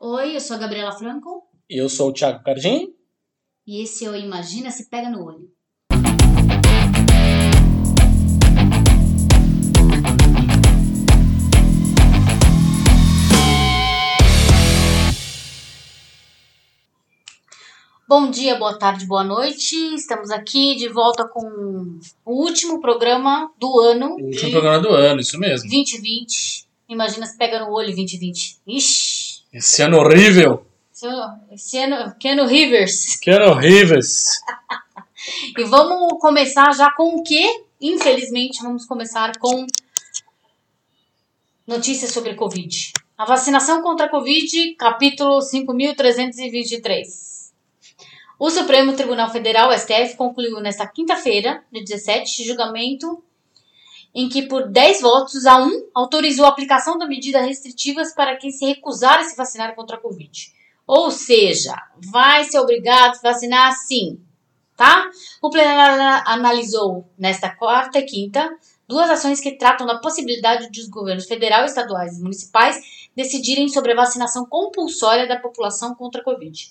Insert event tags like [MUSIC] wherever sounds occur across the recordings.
Oi, eu sou a Gabriela Franco Eu sou o Thiago Cardim. e esse é o Imagina Se Pega no Olho. Bom dia, boa tarde, boa noite. Estamos aqui de volta com o último programa do ano O último programa do ano, isso mesmo. 2020. Imagina se pega no olho 2020. Ixi, Esse ano horrível. esse ano- esse ano, Keanu Rivers. Ano horríveis. E vamos começar já com o quê? Infelizmente, vamos começar com notícias sobre Covid. A vacinação contra a Covid, capítulo 5.323. O Supremo Tribunal Federal, STF, concluiu nesta quinta-feira, dia 17, julgamento em que, por 10 votos a 1, autorizou a aplicação de medidas restritivas para quem se recusar a se vacinar contra a Covid. Ou seja, vai ser obrigado a se vacinar sim, tá? O plenário analisou nesta quarta e quinta duas ações que tratam da possibilidade de os governos federal, estaduais e municipais decidirem sobre a vacinação compulsória da população contra a Covid.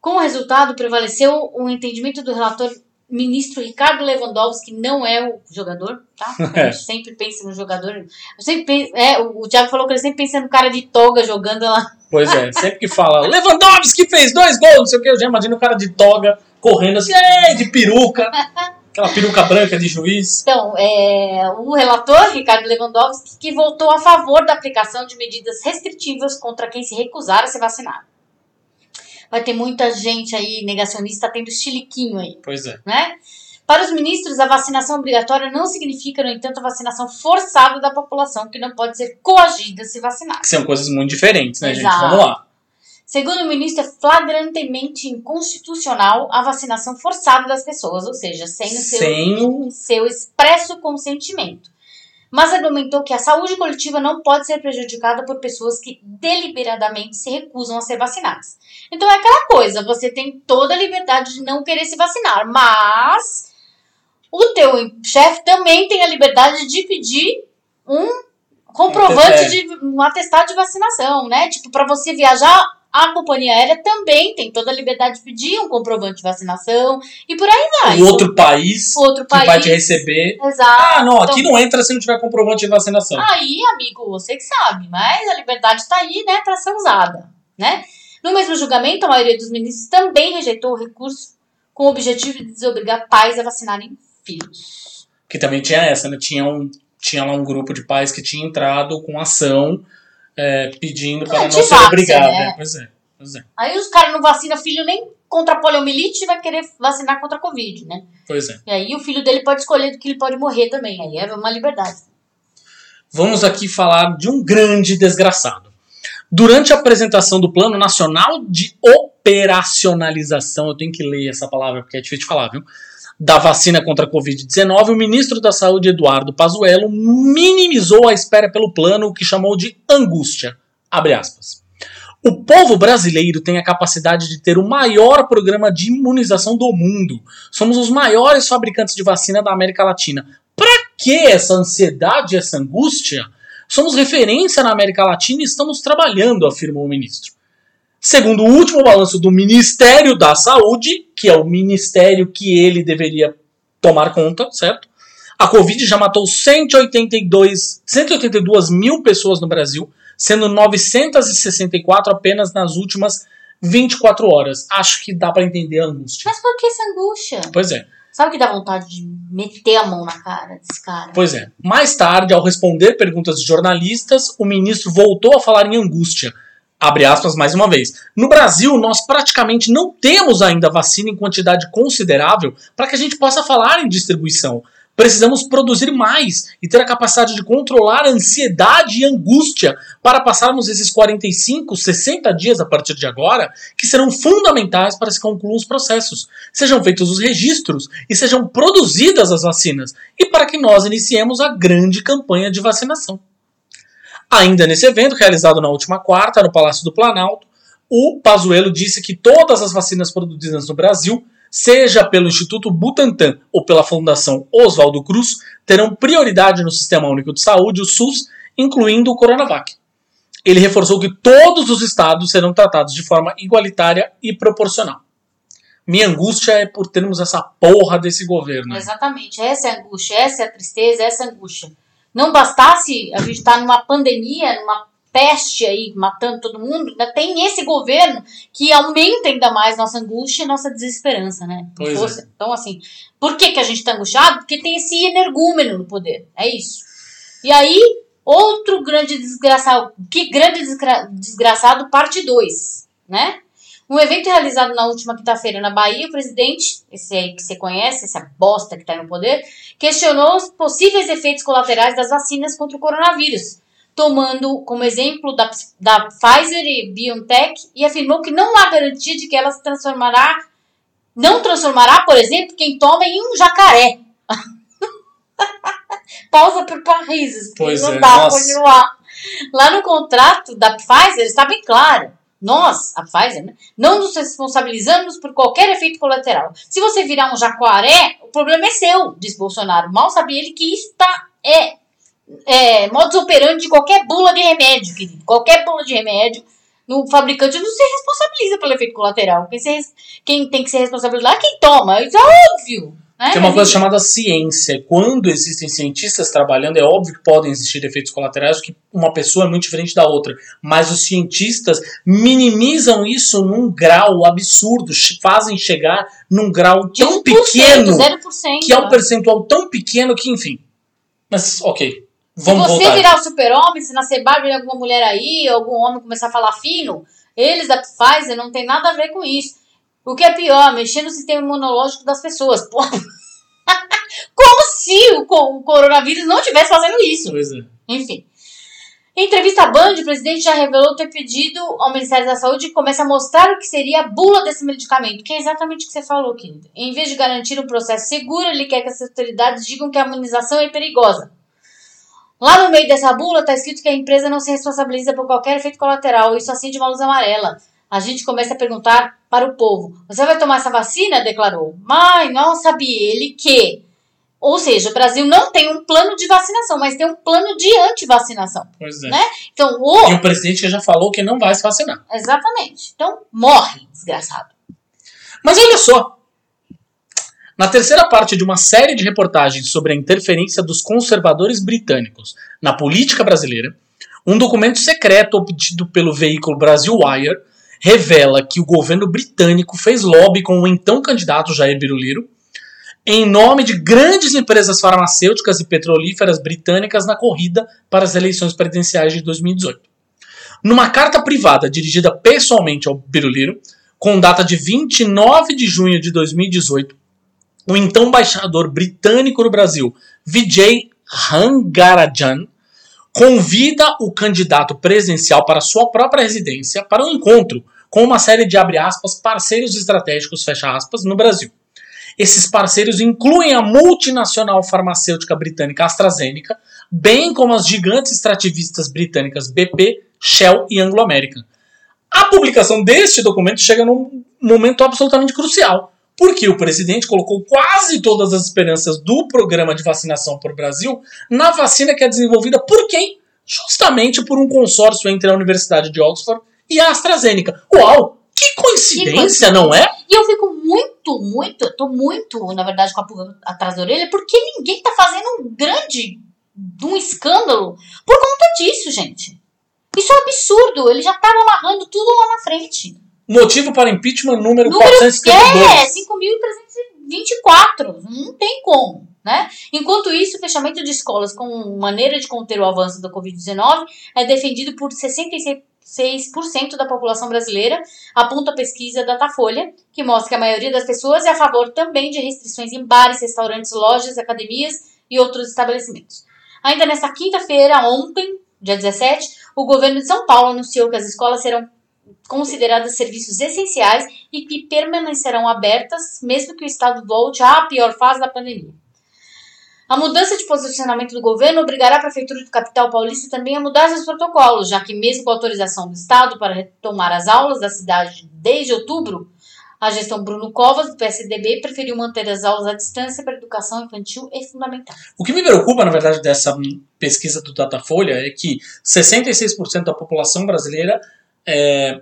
Com o resultado, prevaleceu o entendimento do relator ministro Ricardo Lewandowski, que não é o jogador, tá? [LAUGHS] A gente sempre pensa no jogador. Sempre penso, é, o o Thiago falou que ele sempre pensa no cara de toga jogando lá. Pois é, sempre que fala Lewandowski fez dois gols, não sei o que, eu já imagino o cara de toga correndo assim, "Ei", de peruca. [LAUGHS] Aquela peruca branca de juiz. Então, é, o relator, Ricardo Lewandowski, que votou a favor da aplicação de medidas restritivas contra quem se recusar a se vacinar. Vai ter muita gente aí negacionista tendo estiliquinho aí, Pois é. né? Para os ministros, a vacinação obrigatória não significa, no entanto, a vacinação forçada da população, que não pode ser coagida a se vacinar. Que são coisas muito diferentes, né, gente? Exato. Vamos lá. Segundo o ministro, é flagrantemente inconstitucional a vacinação forçada das pessoas, ou seja, sem o seu Sem o. seu expresso consentimento. Mas argumentou que a saúde coletiva não pode ser prejudicada por pessoas que deliberadamente se recusam a ser vacinadas. Então é aquela coisa, você tem toda a liberdade de não querer se vacinar, mas o teu chefe também tem a liberdade de pedir um comprovante de um atestado de vacinação, né? Tipo, para você viajar, a companhia aérea também tem toda a liberdade de pedir um comprovante de vacinação e por aí vai. O outro país O outro que país. vai te receber. Exato. Ah, não, aqui Então- não entra se não tiver comprovante de vacinação. Aí, amigo, você que sabe, mas a liberdade está aí, né, para ser usada, né? No mesmo julgamento, a maioria dos ministros também rejeitou o recurso com o objetivo de desobrigar pais a vacinarem filhos. Que também tinha essa, né? Tinha, um, tinha lá um grupo de pais que tinha entrado com ação é, pedindo para não ser obrigado. né? né? Pois é, pois é, Aí os caras não vacinam filho nem contra a poliomielite e vai querer vacinar contra a Covid, né? pois é. E aí o filho dele pode escolher do que ele pode morrer também. Aí é uma liberdade. Vamos aqui falar de um grande desgraçado. Durante a apresentação do Plano Nacional de Operacionalização, eu tenho que ler essa palavra porque é difícil de falar, viu? Da vacina contra a Covid-19, o ministro da Saúde, Eduardo Pazuello, minimizou a espera pelo plano, que chamou de angústia. Abre aspas. O povo brasileiro tem a capacidade de ter o maior programa de imunização do mundo. Somos os maiores fabricantes de vacina da América Latina. Pra que essa ansiedade, essa angústia? Somos referência na América Latina e estamos trabalhando, afirmou o ministro. Segundo o último balanço do Ministério da Saúde, que é o ministério que ele deveria tomar conta, certo? A Covid já matou 182, 182 mil pessoas no Brasil, sendo 964 apenas nas últimas 24 horas. Acho que dá pra entender a angústia. Mas por que essa angústia? Pois é. Sabe que dá vontade de meter a mão na cara desse cara? Pois é. Mais tarde, ao responder perguntas de jornalistas, o ministro voltou a falar em angústia. Abre aspas mais uma vez. No Brasil, nós praticamente não temos ainda vacina em quantidade considerável para que a gente possa falar em distribuição. Precisamos produzir mais e ter a capacidade de controlar a ansiedade e angústia para passarmos esses 45, 60 dias a partir de agora, que serão fundamentais para se concluam os processos, sejam feitos os registros e sejam produzidas as vacinas, e para que nós iniciemos a grande campanha de vacinação. Ainda nesse evento, realizado na última quarta, no Palácio do Planalto, o Pazuello disse que todas as vacinas produzidas no Brasil, seja pelo Instituto Butantan ou pela Fundação Oswaldo Cruz, terão prioridade no Sistema Único de Saúde, o SUS, incluindo o Coronavac. ele reforçou que todos os estados serão tratados de forma igualitária e proporcional. Minha angústia é por termos essa porra desse governo. Exatamente, essa é a angústia, essa é a tristeza, essa é a angústia. Não bastasse a gente estar numa pandemia, numa peste aí, matando todo mundo, ainda tem esse governo que aumenta ainda mais nossa angústia e nossa desesperança, né? É. Então, assim, por que, que a gente tá angustiado? Porque tem esse energúmeno no poder, é isso. E aí, outro grande desgraçado, que grande desgra desgraçado, parte 2, né? Um evento realizado na última quinta-feira na Bahia, o presidente, esse aí que você conhece, essa bosta que está no poder, questionou os possíveis efeitos colaterais das vacinas contra o coronavírus, tomando como exemplo da, da Pfizer e BioNTech e afirmou que não há garantia de que ela se transformará, não transformará, por exemplo, quem toma em um jacaré. [LAUGHS] Pausa por parrisos, porque Pois não é, dá nossa. continuar. Lá no contrato da Pfizer está bem claro. Nós, a Pfizer, né, não nos responsabilizamos por qualquer efeito colateral. Se você virar um jacaré, o problema é seu, diz Bolsonaro. Mal sabia ele que isso tá, é, é modus operandi de qualquer bula de remédio, querido. Qualquer bula de remédio, no fabricante não se responsabiliza pelo efeito colateral. Quem, se, quem tem que ser responsabilizado é quem toma. Isso é óbvio. Né? Tem uma coisa chamada ciência. Quando existem cientistas trabalhando, é óbvio que podem existir efeitos colaterais, que uma pessoa é muito diferente da outra. Mas os cientistas minimizam isso num grau absurdo, fazem chegar num grau tão 1%, pequeno, 0%. que é um percentual tão pequeno que, enfim. Mas, ok. Se Vamos você voltar. virar o super-homem, se nascer barba de alguma mulher aí, algum homem começar a falar fino, eles da Pfizer não tem nada a ver com isso. O que é pior, mexer no sistema imunológico das pessoas. Pô. [LAUGHS] Como se o, co- o coronavírus não estivesse fazendo isso. Pois é. Enfim. Em entrevista à Band, o presidente já revelou ter pedido ao Ministério da Saúde que comece a mostrar o que seria a bula desse medicamento, que é exatamente o que você falou, querida. Em vez de garantir um processo seguro, ele quer que as autoridades digam que a imunização é perigosa. Lá no meio dessa bula está escrito que a empresa não se responsabiliza por qualquer efeito colateral. Isso acende uma luz amarela. A gente começa a perguntar para o povo: Você vai tomar essa vacina? declarou. Mas não sabia ele que. Ou seja, o Brasil não tem um plano de vacinação, mas tem um plano de antivacinação. Pois é. Né? Então, o. E o presidente já falou que não vai se vacinar. Exatamente. Então, morre, desgraçado. Mas olha só. Na terceira parte de uma série de reportagens sobre a interferência dos conservadores britânicos na política brasileira, um documento secreto obtido pelo veículo Brasil Wire revela que o governo britânico fez lobby com o então candidato Jair Biruliro em nome de grandes empresas farmacêuticas e petrolíferas britânicas na corrida para as eleições presidenciais de 2018. Numa carta privada dirigida pessoalmente ao Biruliro, com data de 29 de junho de 2018, o então embaixador britânico no Brasil, Vijay Rangarajan, convida o candidato presidencial para sua própria residência para um encontro com uma série de, aspas, parceiros estratégicos, aspas, no Brasil. Esses parceiros incluem a multinacional farmacêutica britânica AstraZeneca, bem como as gigantes extrativistas britânicas BP, Shell e Anglo American. A publicação deste documento chega num momento absolutamente crucial, porque o presidente colocou quase todas as esperanças do programa de vacinação para o Brasil na vacina que é desenvolvida por quem? Justamente por um consórcio entre a Universidade de Oxford e a AstraZeneca. Uau! Que coincidência, coincidência. não é? E eu fico muito, muito, tô muito, na verdade, com a pulga atrás da orelha, porque ninguém tá fazendo um grande, um escândalo por conta disso, gente. Isso é um absurdo. Ele já tava amarrando tudo lá na frente. Motivo para impeachment número, Número 472. É, 5.324. Não tem como, né? Enquanto isso, o fechamento de escolas como maneira de conter o avanço da Covid-19 é defendido por 66% da população brasileira, aponta a pesquisa Datafolha, que mostra que a maioria das pessoas é a favor também de restrições em bares, restaurantes, lojas, academias e outros estabelecimentos. Ainda nesta quinta-feira, ontem, dia 17, o governo de São Paulo anunciou que as escolas serão consideradas serviços essenciais e que permanecerão abertas mesmo que o Estado volte à pior fase da pandemia. A mudança de posicionamento do governo obrigará a Prefeitura de Capital Paulista também a mudar seus protocolos, já que, mesmo com autorização do Estado para retomar as aulas da cidade desde outubro, A gestão Bruno Covas, do PSDB, preferiu manter as aulas à distância para educação infantil e fundamental. O que me preocupa, na verdade, dessa pesquisa do Datafolha é que 66% da população brasileira é,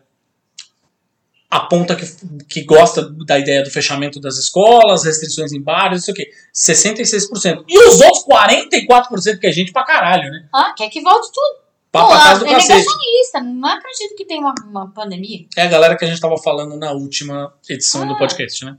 aponta que, que gosta da ideia do fechamento das escolas, restrições em bares, isso aqui. 66%. E os outros 44% que é gente pra caralho, né? Ah, quer que volte tudo. Pra, Pô, pra casa do é cacete. negacionista. Não acredito que tem uma, uma pandemia. É a galera que a gente tava falando na última edição do Ah. podcast, né?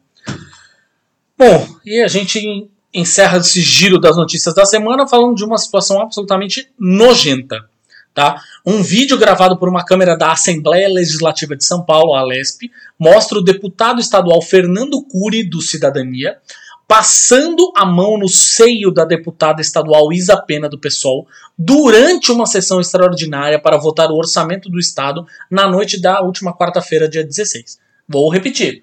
Bom, e a gente encerra esse giro das notícias da semana falando de uma situação absolutamente nojenta. Tá? Um vídeo gravado por uma câmera da Assembleia Legislativa de São Paulo, a Alesp, mostra o deputado estadual Fernando Cury, do Cidadania, passando a mão no seio da deputada estadual Isa Pena, do PSOL, durante uma sessão extraordinária para votar o orçamento do Estado na noite da última quarta-feira, dia 16. Vou repetir.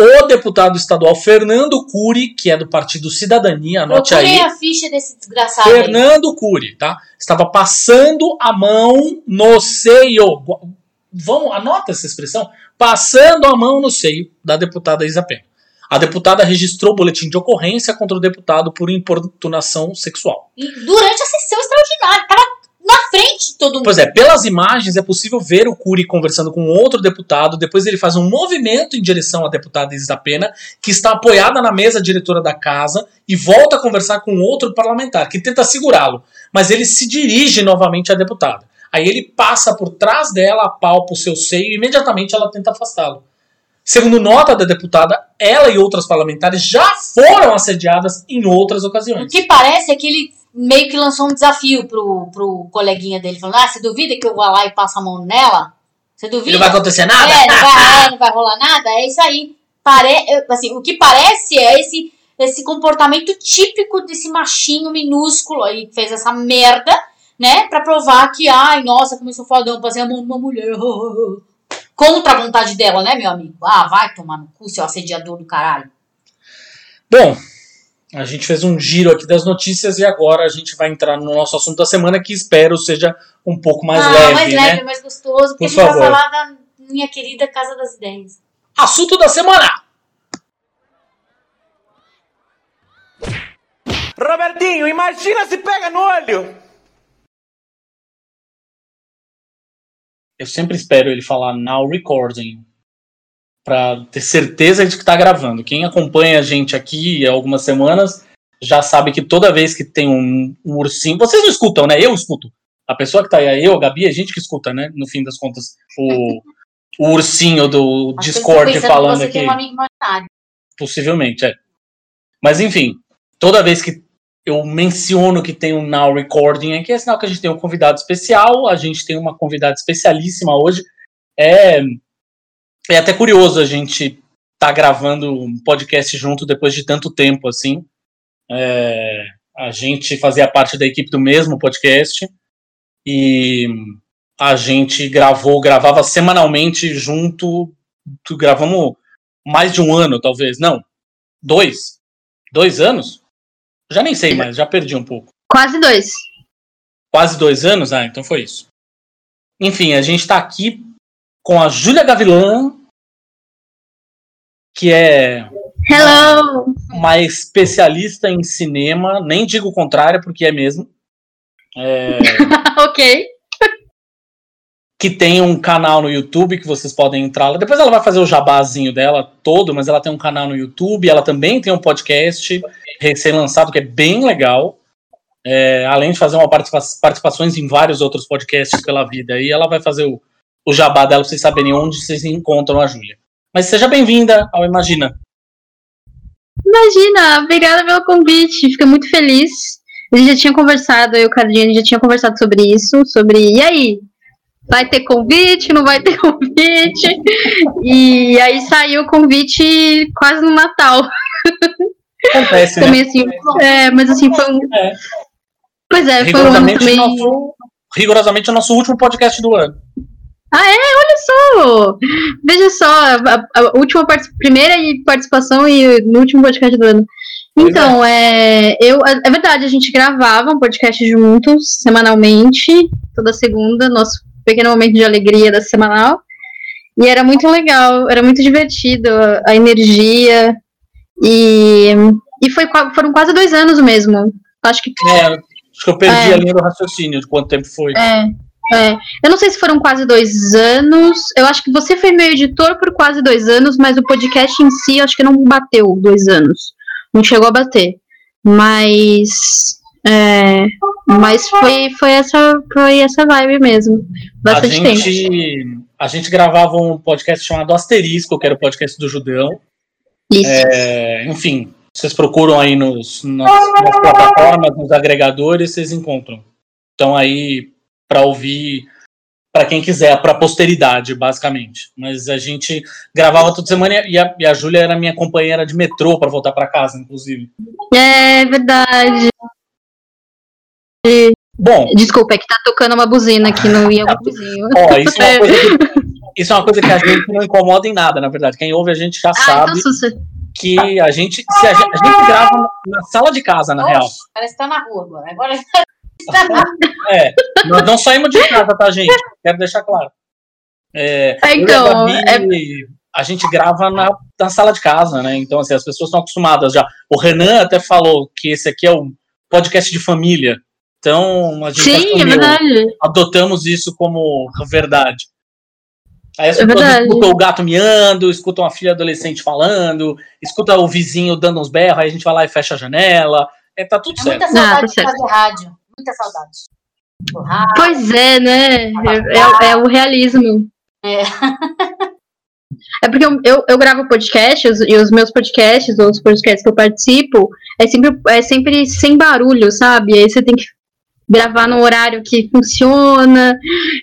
O deputado estadual Fernando Cury, que é do partido Cidadania, anote aí. A ficha desse desgraçado aí. Fernando Cury, tá? Estava passando a mão no seio. Vamos, anota essa expressão. Passando a mão no seio da deputada Isa Pena. A deputada registrou boletim de ocorrência contra o deputado por importunação sexual. E durante a sessão extraordinária. Tava na frente de todo mundo. Pois é, pelas imagens é possível ver o Cury conversando com outro deputado. Depois ele faz um movimento em direção à deputada Isa Pena, que está apoiada na mesa diretora da casa, e volta a conversar com outro parlamentar, que tenta segurá-lo. Mas ele se dirige novamente à deputada. Aí ele passa por trás dela, apalpa o seu seio e imediatamente ela tenta afastá-lo. Segundo nota da deputada, ela e outras parlamentares já foram assediadas em outras O ocasiões. que parece é que ele meio que lançou um desafio pro, pro coleguinha dele. Falando, ah, você duvida que eu vou lá e passo a mão nela? Você duvida? Não vai acontecer nada? É, não vai, [LAUGHS] é, não vai rolar nada? É isso aí. Pare... assim, o que parece é esse, esse comportamento típico desse machinho minúsculo aí que fez essa merda, né? Pra provar que, ai, nossa, como eu sou fodão, passei a mão numa mulher. [LAUGHS] Contra a vontade dela, né, meu amigo? Ah, vai tomar no cu, seu assediador do caralho. Bom, a gente fez um giro aqui das notícias e agora a gente vai entrar no nosso assunto da semana que espero seja um pouco mais ah, leve, mais né? leve, mais gostoso, porque Por a gente favor. vai falar da minha querida Casa das Ideias. Assunto da semana! Robertinho, imagina se pega no olho! Eu sempre espero ele falar now recording pra ter certeza de que tá gravando. Quem acompanha a gente aqui há algumas semanas já sabe que toda vez que tem um, um ursinho. Vocês não escutam, né? Eu escuto. A pessoa que tá aí, eu, a Gabi, é a gente que escuta, né? No fim das contas, o, o ursinho do Acho Discord falando você aqui. tem um. Possivelmente, é. Mas enfim, toda vez que eu menciono que tem um now recording aqui, é sinal que a gente tem um convidado especial. A gente tem uma convidada especialíssima hoje. É, é até curioso a gente tá gravando um podcast junto depois de tanto tempo assim. É, a gente fazia parte da equipe do mesmo podcast e a gente gravou, gravava semanalmente junto. Gravamos mais de um ano, talvez. Não, dois. Dois anos? Já nem sei mais, já perdi um pouco. Quase dois. Quase dois anos? Ah, então foi isso. Enfim, a gente tá aqui com a Júlia Gavilã, que é Hello! uma especialista em cinema, nem digo o contrário, porque é mesmo. É, [LAUGHS] ok. que tem um canal no YouTube que vocês podem entrar lá. Depois ela vai fazer o jabazinho dela todo, mas ela tem um canal no YouTube, ela também tem um podcast recém-lançado que é bem legal. É, além de fazer uma participa participações em vários outros podcasts pela vida. E ela vai fazer o, o jabá dela pra vocês saberem onde vocês encontram a Júlia. Mas seja bem-vinda ao Imagina. Imagina, obrigada pelo convite. Fico muito feliz. A gente já tinha conversado, eu e o Cardinho, já tinha conversado sobre isso, sobre. E aí? Vai ter convite? Não vai ter [LAUGHS] convite? E aí saiu o convite quase no Natal. Acontece, né? Também assim. É, mas assim, foi um. É. Pois é, foi um ano também. nosso, rigorosamente o nosso último podcast do ano. Olha só! Veja só, a, a última part- primeira participação e no último podcast do ano. Então, é, eu, é é verdade, a gente gravava um podcast juntos, semanalmente, toda segunda, nosso pequeno momento de alegria da semanal. E era muito legal, era muito divertido, a energia. E, e foi, foram quase dois anos mesmo. Acho que É, acho que eu perdi É. a linha do raciocínio de quanto tempo foi. É, é. Eu não sei se foram quase dois anos. Eu acho que você foi meu editor por quase dois anos, mas o podcast em si acho que não bateu dois anos. Não chegou a bater. Mas. é, mas foi, foi, essa, foi essa vibe mesmo. A Bastante tempo. gente, a gente gravava um podcast chamado Asterisco, que era o podcast do Judão. Isso. É, enfim, vocês procuram aí nos, nas, nas plataformas, nos agregadores, vocês encontram. Então aí para ouvir para quem quiser, para posteridade, basicamente. Mas a gente gravava toda semana e a, e a Júlia era minha companheira de metrô para voltar para casa, inclusive. É verdade. Bom, Desculpa, é que tá tocando uma buzina aqui no em algum vizinho. ó, [LAUGHS] isso é uma coisa que, isso é uma coisa que a gente não incomoda em nada, na verdade. Quem ouve a gente já Ah, sabe então que a gente, se a gente, a gente grava na sala de casa, na real. Oxe, parece que tá na rua agora. Agora É, nós não saímos de casa, tá, gente? Quero deixar claro. É, É, então, Gabi, a gente grava na, na sala de casa, né? Então, assim, as pessoas estão acostumadas já. O Renan até falou que esse aqui é um podcast de família. Então, a gente Sim, é verdade. adotamos isso como verdade. Aí as É pessoas verdade. escutam o gato miando, escutam a filha adolescente falando, escutam o vizinho dando uns berros, aí a gente vai lá e fecha a janela. É, tá tudo é certo. muita Não, saudade tá de certo. fazer rádio. Muita saudade. Rádio. Pois é, né? É, é- é o realismo. É. [LAUGHS] É porque eu, eu, eu gravo podcasts e os meus podcasts, ou os podcasts que eu participo, é sempre, é sempre sem barulho, sabe? Aí você tem que gravar no horário que funciona,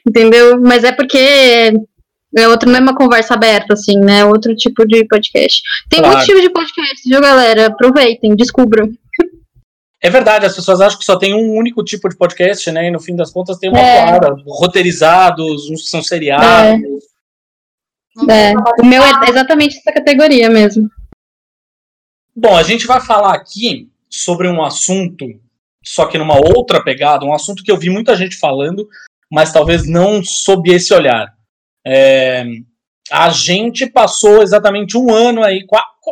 entendeu? Mas é porque é outro, não é uma conversa aberta, assim, né? É outro tipo de podcast. Tem Claro. muitos tipos de podcast, viu, galera? Aproveitem, descubram. É verdade, as pessoas acham que só tem um único tipo de podcast, né? E no fim das contas tem uma É. porrada. Roteirizados, uns que são seriados. É, saudade o meu é exatamente essa categoria mesmo. Bom, a gente vai falar aqui sobre um assunto, só que numa outra pegada, um assunto que eu vi muita gente falando, mas talvez não sob esse olhar. É, a gente passou exatamente um ano aí,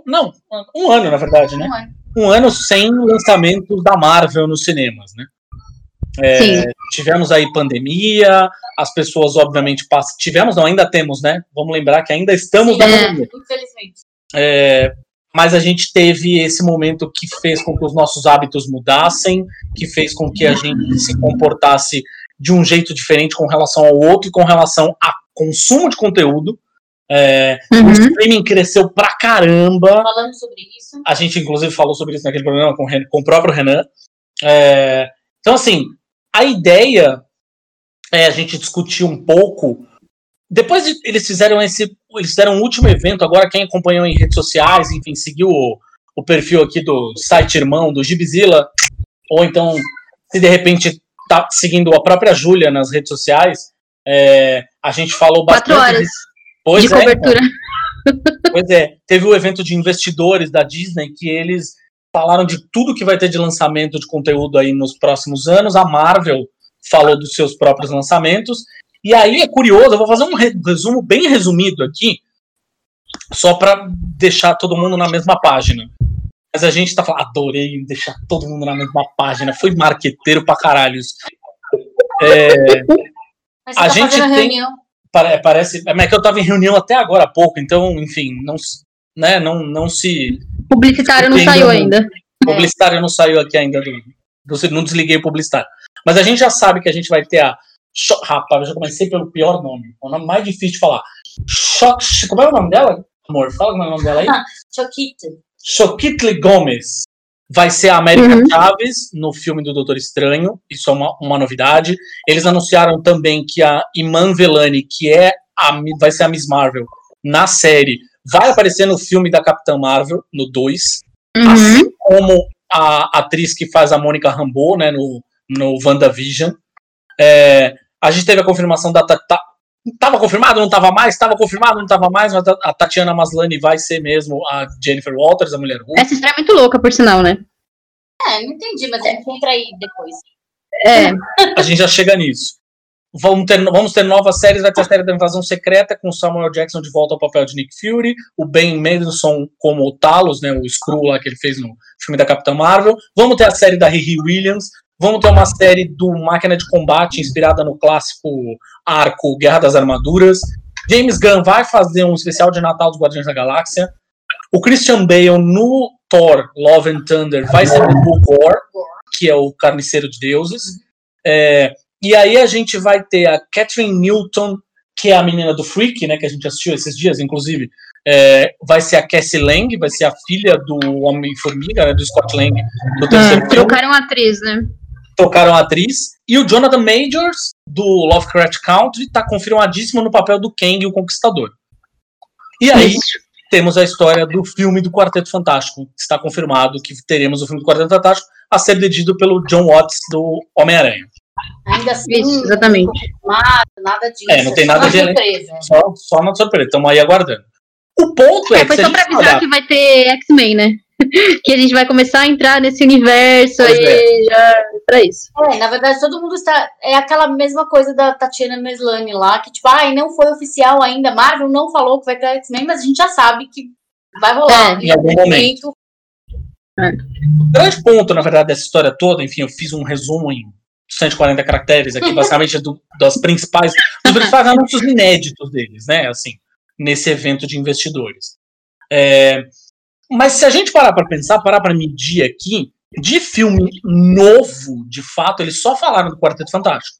não, um ano na verdade, né? Não é. Um ano sem lançamentos da Marvel nos cinemas, né? É, Sim. tivemos aí pandemia, as pessoas obviamente passam. Tivemos, não, ainda temos, né? Vamos lembrar que ainda estamos na É. pandemia. Infelizmente. É, mas a gente teve esse momento que fez com que os nossos hábitos mudassem, que fez com que a gente se comportasse de um jeito diferente com relação ao outro e com relação a consumo de conteúdo. É, O Uhum. streaming cresceu pra caramba. Falando sobre isso. A gente, inclusive, falou sobre isso naquele programa com, o com o próprio Renan. É, então, assim, a ideia é a gente discutir um pouco. Depois de, eles fizeram esse. Eles fizeram um último evento, agora quem acompanhou em redes sociais, enfim, seguiu o, o perfil aqui do site irmão, do Gibzilla, ou então, se de repente tá seguindo a própria Júlia nas redes sociais, é, a gente falou Quatro bastante. horas Pois de é, cobertura. Pois é, teve o evento de investidores da Disney que eles falaram de tudo que vai ter de lançamento de conteúdo aí nos próximos anos. A Marvel falou dos seus próprios lançamentos. E aí é curioso, eu vou fazer um re- resumo bem resumido aqui, só para deixar todo mundo na mesma página. Mas a gente tá falando, adorei deixar todo mundo na mesma página. Foi marqueteiro pra caralho isso. Você A tá gente tem- reunião. Pare- Parece. É mas é que eu tava em reunião até agora há pouco, então, enfim, não, né, não, não se. Publicitário não saiu ainda. Publicitário não saiu aqui ainda do, do- Não desliguei o publicitário. Mas a gente já sabe que a gente vai ter a. Cho- Rapaz, eu já comecei pelo pior nome. O nome mais difícil de falar. Cho- Como é o nome dela, amor? Fala como é o nome dela aí. [LAUGHS] Choquito. Choquitl Gomes vai ser a América Uhum. Chaves no filme do Doutor Estranho. Isso é uma, uma novidade. Eles anunciaram também que a Iman Velani, que é a, vai ser a Miss Marvel na série, vai aparecer no filme da Capitã Marvel, no 2 Uhum. como a atriz que faz a Mônica Rambeau, né, no, no WandaVision. É, a gente teve a confirmação da Tata. Tava confirmado, não tava mais? Tava confirmado, não tava mais, mas a Tatiana Maslany vai ser mesmo a Jennifer Walters, a Mulher Hulk. Essa estreia é muito louca, por sinal, né? É, não entendi, mas a gente entra aí depois. É. A gente já chega nisso. Vamos ter, vamos ter novas séries, vai ter a série da Invasão Secreta com Samuel Jackson de volta ao papel de Nick Fury, o Ben Mendelsohn como o Talos, né, o Skrull lá que ele fez no filme da Capitã Marvel. Vamos ter a série da Riri Williams, vamos ter uma série do Máquina de Combate inspirada no clássico arco Guerra das Armaduras. James Gunn vai fazer um especial de Natal dos Guardiões da Galáxia. O Christian Bale no Thor Love and Thunder vai ser o Gore, que é o carniceiro de deuses. É, e aí a gente vai ter a Catherine Newton, que é a menina do Freak, né, que a gente assistiu esses dias, inclusive. É, vai ser a Cassie Lang, vai ser a filha do Homem-Formiga, né, do Scott Lang, do terceiro filme. trocaram a atriz, né? Trocaram a atriz. E o Jonathan Majors, do Lovecraft Country, tá confirmadíssimo no papel do Kang, o Conquistador. E aí, Isso. temos a história do filme do Quarteto Fantástico. Está confirmado que teremos o filme do Quarteto Fantástico a ser dirigido pelo John Watts do Homem-Aranha. Ainda assim, Isso, exatamente. nada, disso. É, não tem nada de- surpresa. Só, só na surpresa, estamos aí aguardando. O ponto é, É, que foi se a só pra avisar olhar- que vai ter X-Men, né? [LAUGHS] que a gente vai começar a entrar nesse universo Pois aí já pra isso. É, na verdade, todo mundo está. É aquela mesma coisa da Tatiana Meslani lá, que, tipo, ai, não foi oficial ainda. Marvel não falou que vai ter X-Men, mas a gente já sabe que vai rolar. É, em algum momento. O grande ponto, na verdade, dessa história toda, enfim, eu fiz um resumo em 140 caracteres aqui, [LAUGHS] basicamente do, das principais, dos principais anúncios inéditos deles, né, assim, nesse evento de investidores. É, mas se a gente parar para pensar, parar para medir aqui, de filme novo, de fato, eles só falaram do Quarteto Fantástico.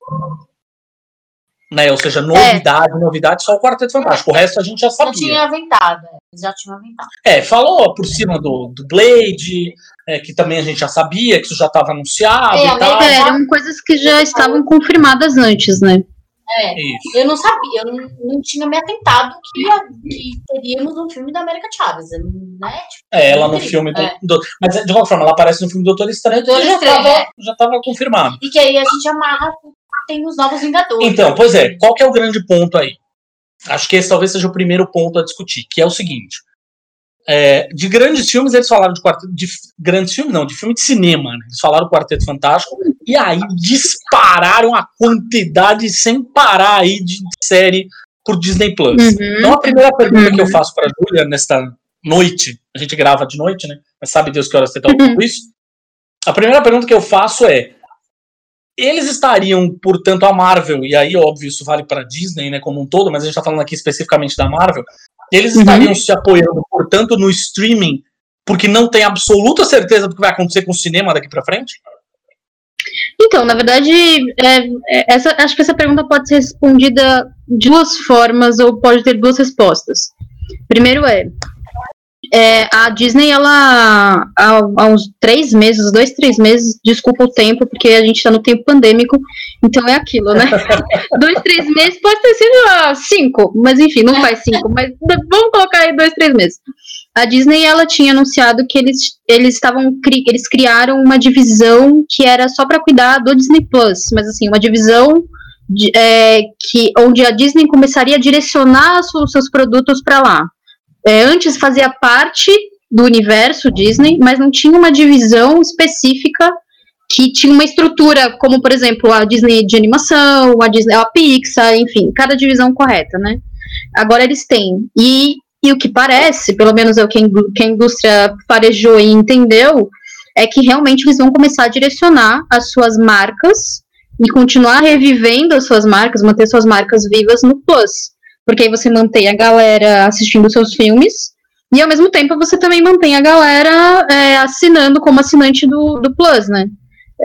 Né, ou seja, novidade, novidade, só o Quarteto Fantástico. O resto a gente já Já sabia. tinha aventado. é, Eles já tinham aventado. É, falou por cima do, do Blade, é, que também a gente já sabia, que isso já estava anunciado É, e tal. É, eram coisas que já estavam confirmadas antes, né? É. Isso. Eu não sabia, eu não, não tinha me atentado que, que teríamos um filme da América Chaves, né? Tipo, É, ela no filme do, é. do- Mas de qualquer forma, ela aparece no filme Doutor Estranho, que já estava é. já tava confirmado. E que aí a gente amarra, tem os novos Vingadores. Então, pois é, qual que é o grande ponto aí? Acho que esse talvez seja o primeiro ponto a discutir, que é o seguinte. É, de grandes filmes, eles falaram de quarteto. De grandes filmes, não, de filme de cinema, né? Eles falaram Quarteto Fantástico, e aí dispararam a quantidade sem parar aí de série por Disney Plus. Uhum. Então a primeira pergunta Uhum. que eu faço para Júlia nesta noite, a gente grava de noite, né? Mas sabe Deus que horas você está ouvindo isso? A primeira pergunta que eu faço é: eles estariam, portanto, a Marvel, e aí, óbvio, isso vale para Disney, né, como um todo, mas a gente está falando aqui especificamente da Marvel, eles Uhum. estariam se apoiando, portanto, no streaming, porque não tem absoluta certeza do que vai acontecer com o cinema daqui para frente? Então, na verdade, é, é, essa, acho que essa pergunta pode ser respondida de duas formas ou pode ter duas respostas. Primeiro é, é, a Disney, ela, há, há uns três meses, dois, três meses, desculpa o tempo, porque a gente está no tempo pandêmico, então é aquilo, né? [LAUGHS] dois, três meses pode ter sido ah, cinco, mas enfim, não faz cinco, mas vamos colocar aí dois, três meses. A Disney ela tinha anunciado que eles eles estavam cri- eles criaram uma divisão que era só para cuidar do Disney Plus, mas assim uma divisão de- é, que onde a Disney começaria a direcionar os seus- seus produtos para lá. É, antes fazia parte do universo Disney, mas não tinha uma divisão específica que tinha uma estrutura, como por exemplo a Disney de animação, a Disney, a Pixar, enfim, cada divisão correta, né? Agora eles têm. E, e o que parece, pelo menos é o que a que a indústria farejou e entendeu, é que realmente eles vão começar a direcionar as suas marcas e continuar revivendo as suas marcas, manter suas marcas vivas no Plus. Porque aí você mantém a galera assistindo seus filmes e ao mesmo tempo você também mantém a galera é, assinando como assinante do, do Plus, né?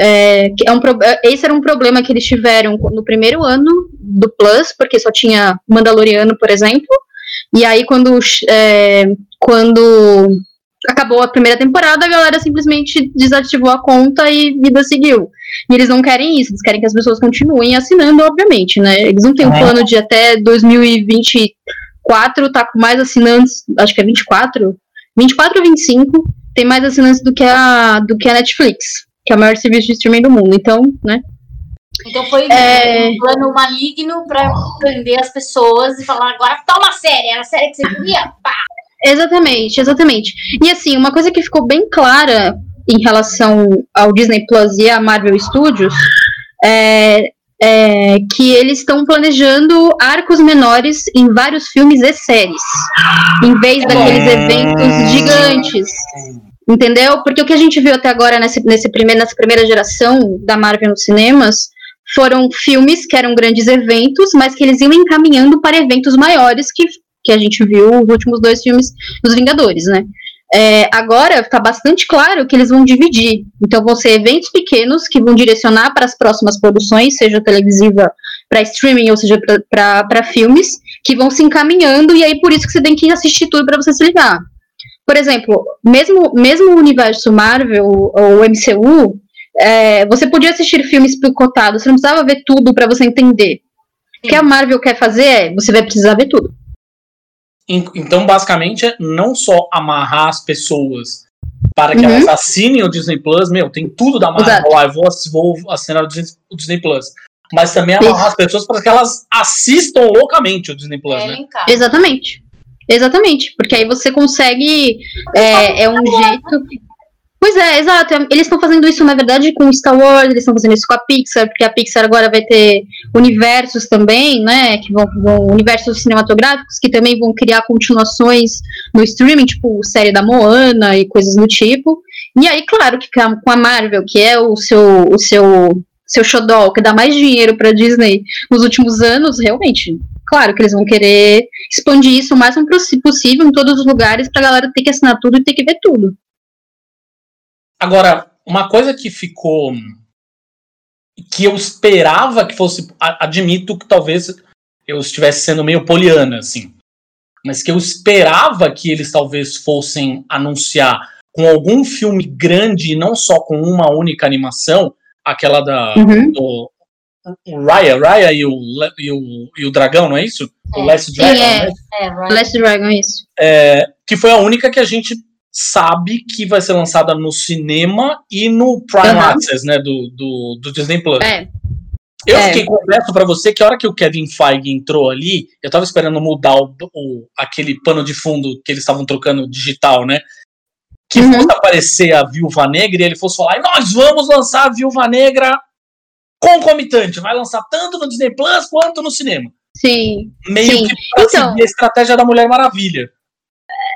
É, é um, é, esse era um problema que eles tiveram no primeiro ano do Plus, porque só tinha Mandaloriano, por exemplo. E aí, quando, é, quando acabou a primeira temporada, a galera simplesmente desativou a conta e vida seguiu. E eles não querem isso, eles querem que as pessoas continuem assinando, obviamente, né? Eles não têm um Uhum. plano de até 2024 tá com mais assinantes, acho que é 24, 24 ou 25, tem mais assinantes do que a, do que a Netflix, que é o maior serviço de streaming do mundo. Então, né? Então foi É. um plano maligno pra prender as pessoas e falar, agora toma a série, era a série que você queria? Pá! Exatamente, exatamente. E assim, uma coisa que ficou bem clara em relação ao Disney Plus e à Marvel Studios é, é, que eles estão planejando arcos menores em vários filmes e séries, em vez daqueles eventos gigantes. Entendeu? Porque o que a gente viu até agora nesse, nesse primeiro, nessa primeira geração da Marvel nos cinemas foram filmes que eram grandes eventos, mas que eles iam encaminhando para eventos maiores que, que a gente viu os últimos dois filmes dos Vingadores, né? É, agora está bastante claro que eles vão dividir. Então vão ser eventos pequenos que vão direcionar para as próximas produções, seja televisiva para streaming ou seja para filmes, que vão se encaminhando, e aí por isso que você tem que assistir tudo para você se ligar. Por exemplo, mesmo, mesmo o universo Marvel ou MCU, é, você podia assistir filmes picotados, você não precisava ver tudo para você entender. Sim. O que a Marvel quer fazer é, você vai precisar ver tudo. Então, basicamente, é não só amarrar as pessoas para que uhum. elas assinem o Disney Plus, meu, tem tudo da Marvel lá, eu vou, vou assinar o Disney, Plus. Mas também amarrar Isso. as pessoas para que elas assistam loucamente o Disney Plus, é, né? Exatamente. Exatamente, porque aí você consegue. É, é um jeito. Pois é, exato. Eles estão fazendo isso, na verdade, com Star Wars, eles estão fazendo isso com a Pixar, porque a Pixar agora vai ter universos também, né? Que vão, vão, universos cinematográficos que também vão criar continuações no streaming, tipo série da Moana e coisas do tipo. E aí, claro, que com a Marvel, que é o seu, o seu, seu xodó, que dá mais dinheiro para Disney nos últimos anos, realmente. Claro que eles vão querer expandir isso o máximo possível em todos os lugares pra galera ter que assinar tudo e ter que ver tudo. Agora, uma coisa que ficou. que eu esperava que fosse. Admito que talvez eu estivesse sendo meio poliana, assim. Mas que eu esperava que eles talvez fossem anunciar com algum filme grande e não só com uma única animação, aquela da. Uhum. Do, o Raya, Raya e o, e o, e o Dragão, não é isso? É. O Last Dragon. É, né? é, Last Dragon, isso. É, que foi a única que a gente sabe que vai ser lançada no cinema e no Prime uhum. Access, né, do, do, do Disney Plus. É. Eu é. fiquei confesso para você que a hora que o Kevin Feige entrou ali, eu tava esperando mudar o, o aquele pano de fundo que eles estavam trocando digital, né? Que uhum. fosse aparecer a Viúva Negra e ele fosse falar: nós vamos lançar a Viúva Negra concomitante, vai lançar tanto no Disney Plus quanto no cinema. Sim. Meio sim. que pra então, seguir a estratégia da Mulher Maravilha.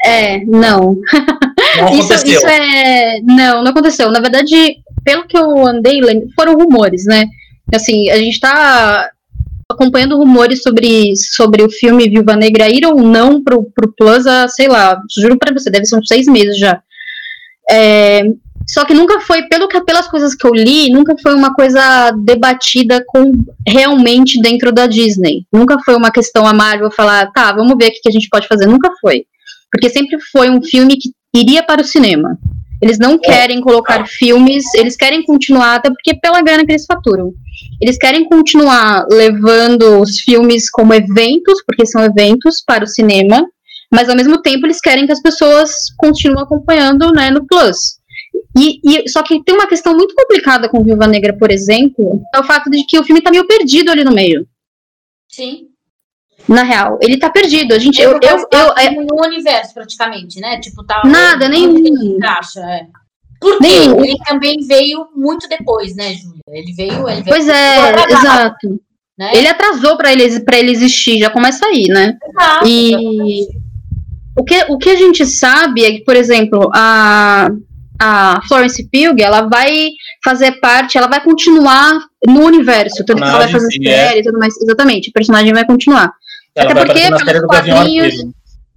É, não. [LAUGHS] Não aconteceu. isso, isso é. Não, não aconteceu. Na verdade, pelo que eu andei foram rumores, né? Assim, a gente tá acompanhando rumores sobre, sobre o filme Viúva Negra ir ou não pro, pro Plus há, sei lá, juro pra você, deve ser uns seis meses já. É, só que nunca foi, pelo que, pelas coisas que eu li, nunca foi uma coisa debatida com realmente dentro da Disney. Nunca foi uma questão a Marvel falar, tá, vamos ver o que a gente pode fazer. Nunca foi. Porque sempre foi um filme que iria para o cinema. Eles não querem colocar filmes, eles querem continuar, até porque é pela grana que eles faturam. Eles querem continuar levando os filmes como eventos, porque são eventos para o cinema, mas ao mesmo tempo eles querem que as pessoas continuem acompanhando né, no Plus. E, e, só que tem uma questão muito complicada com Viúva Negra, por exemplo, é o fato de que o filme tá meio perdido ali no meio. Sim. Na real, ele tá perdido. A gente, eu, eu, eu, eu é... no universo praticamente, né? Tipo, tá. Nada, nem. Encaixa, é. Porque nem... ele também veio muito depois, né, Júlia? Ele veio, ele veio. Pois é, exato. Né? Ele atrasou para ele, pra ele existir, já começa aí, né? Exato, e o que, o que a gente sabe é que, por exemplo, a, a Florence Pugh, ela vai fazer parte, ela vai continuar no universo, tudo que ela vai fazer série e é. tudo mais. Exatamente, o personagem vai continuar. Ela Até porque pelos quadrinhos,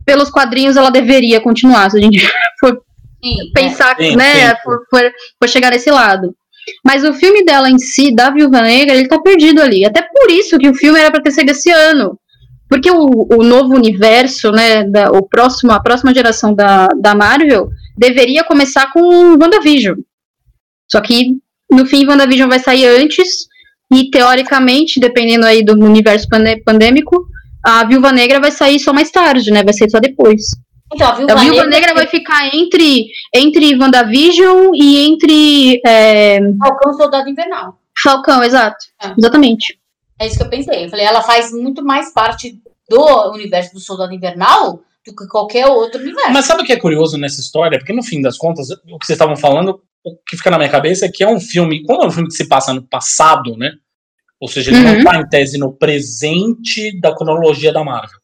pelos quadrinhos ela deveria continuar, se a gente [LAUGHS] for sim, pensar, é. né, sim, for, for, for, chegar nesse lado. Mas o filme dela em si, da Viúva Negra, ele tá perdido ali. Até por isso que o filme era para ter sido esse ano. Porque o, o novo universo, né, da, o próximo, a próxima geração da, da Marvel, deveria começar com WandaVision. Só que, no fim, WandaVision vai sair antes, e teoricamente, dependendo aí do universo pandêmico, a Viúva Negra vai sair só mais tarde, né? Vai ser só depois. Então, a Viúva, a Viúva Negra, Negra vai ficar entre, entre WandaVision e entre. É... Falcão Soldado Invernal. Falcão, exato. É. Exatamente. É isso que eu pensei. Eu falei, ela faz muito mais parte do universo do Soldado Invernal do que qualquer outro universo. Mas sabe o que é curioso nessa história? Porque no fim das contas, o que vocês estavam falando, o que fica na minha cabeça é que é um filme, como é um filme que se passa no passado, né? Ou seja, ele Uhum. não tá em tese no presente da cronologia da Marvel.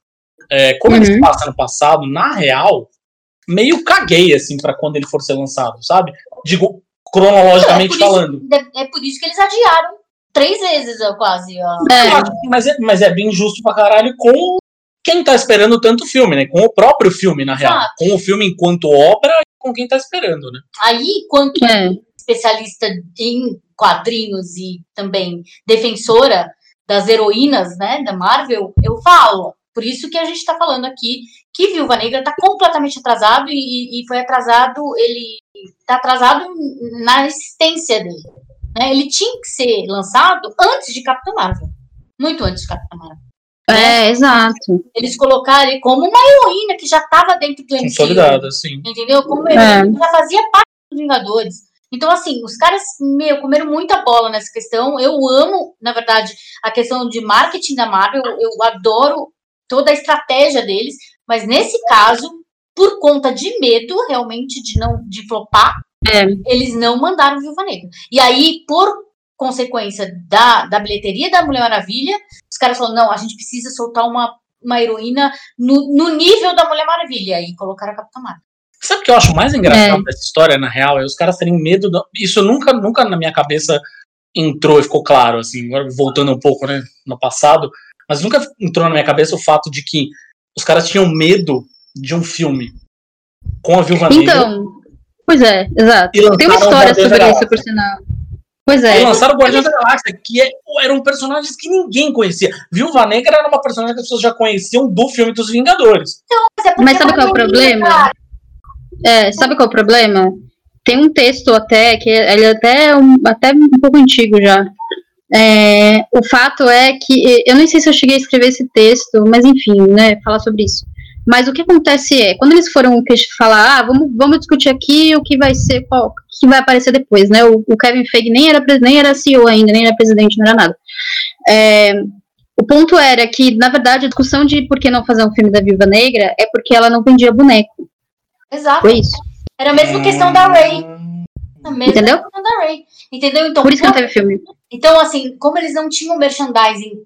É, como ele Uhum. se passa no passado, na real, meio caguei, assim, pra quando ele for ser lançado, sabe? Digo, cronologicamente É isso- falando. É por isso que eles adiaram três vezes, quase. Ó. É, que- Mas é, mas é bem justo pra caralho com quem tá esperando tanto filme, né? Com o próprio filme, na real. Exato. Com o filme enquanto obra e com quem tá esperando, né? Aí, quanto é. Especialista em quadrinhos e também defensora das heroínas, né, da Marvel, eu falo. Por isso que a gente tá falando aqui que Viúva Negra tá completamente atrasado e, e foi atrasado, ele tá atrasado na existência dele. Né? Ele tinha que ser lançado antes de Capitã Marvel. Muito antes de Capitã Marvel. É, exato. Eles colocaram ele como uma heroína que já estava dentro do MCU. Consolidado, assim. Entendeu? Como É. ele já fazia parte dos Vingadores. Então, assim, os caras, meu, comeram muita bola nessa questão. Eu amo, na verdade, a questão de marketing da Marvel. Eu, eu adoro toda a estratégia deles. Mas nesse caso, por conta de medo, realmente, de não de flopar, É. eles não mandaram Viúva Negra. E aí, por consequência da, da bilheteria da Mulher Maravilha, os caras falaram, não, a gente precisa soltar uma, uma heroína no, no nível da Mulher Maravilha. E colocaram a Capitã Marvel. Sabe o que eu acho mais engraçado É. dessa história, na real? É os caras terem medo. do- Isso nunca, nunca na minha cabeça entrou e ficou claro, assim, agora voltando um pouco, né, no passado, mas nunca entrou na minha cabeça o fato de que os caras tinham medo de um filme com a Viúva Negra. Então, pois é, exato. E Tem uma história sobre isso, por sinal. Pois E é. lançaram o Guardiões da Galáxia, que é- eram personagens que ninguém conhecia. Viúva Negra era uma personagem que as pessoas já conheciam do filme dos Vingadores. Mas, é Mas sabe é qual é o heroína, problema? É, sabe qual é o problema? Tem um texto até, que ele é até um, até um pouco antigo já. É, o fato é que, eu nem sei se eu cheguei a escrever esse texto, mas enfim, né, falar sobre isso. Mas o que acontece é, quando eles foram falar, ah, vamos, vamos discutir aqui o que vai ser, qual, o que vai aparecer depois, né? O, o Kevin Feige nem era, nem era CEO ainda, nem era presidente, não era nada. É, o ponto era que, na verdade, a discussão de por que não fazer um filme da Viúva Negra é porque ela não vendia boneco. Exato. Foi isso. Era a mesma questão da Ray. A mesma Entendeu? questão da Ray. Entendeu? Então, Por isso que não teve filme. Então, assim, como eles não tinham merchandising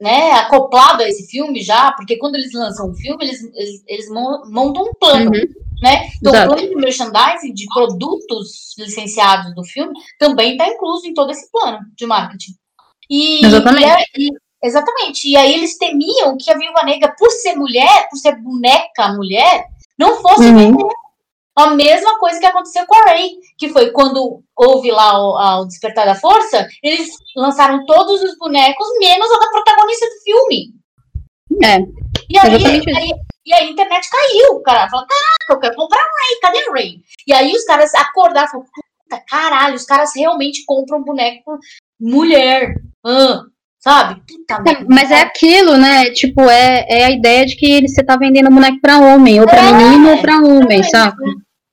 né, acoplado a esse filme já, porque quando eles lançam um filme, eles, eles, eles mon- montam um plano, Uhum. né? Então, Exato. o plano de merchandising de produtos licenciados do filme também está incluso em todo esse plano de marketing. E, Exatamente. e e- exatamente. E aí eles temiam que a Viúva Negra, por ser mulher, por ser boneca mulher, não fosse Uhum. vender. A mesma coisa que aconteceu com a Ray, que foi quando houve lá o, o Despertar da Força, eles lançaram todos os bonecos, menos a da protagonista do filme. É, E aí, aí- e aí a internet caiu, o cara falou, caraca, eu quero comprar a Ray, cadê a Ray? E aí os caras acordaram e falaram, puta, caralho, os caras realmente compram boneco mulher, ah, sabe? Puta merda. Mas é aquilo, né? Tipo, é, é a ideia de que você tá vendendo boneco pra homem, ou pra É, menino, ou pra homem, sabe?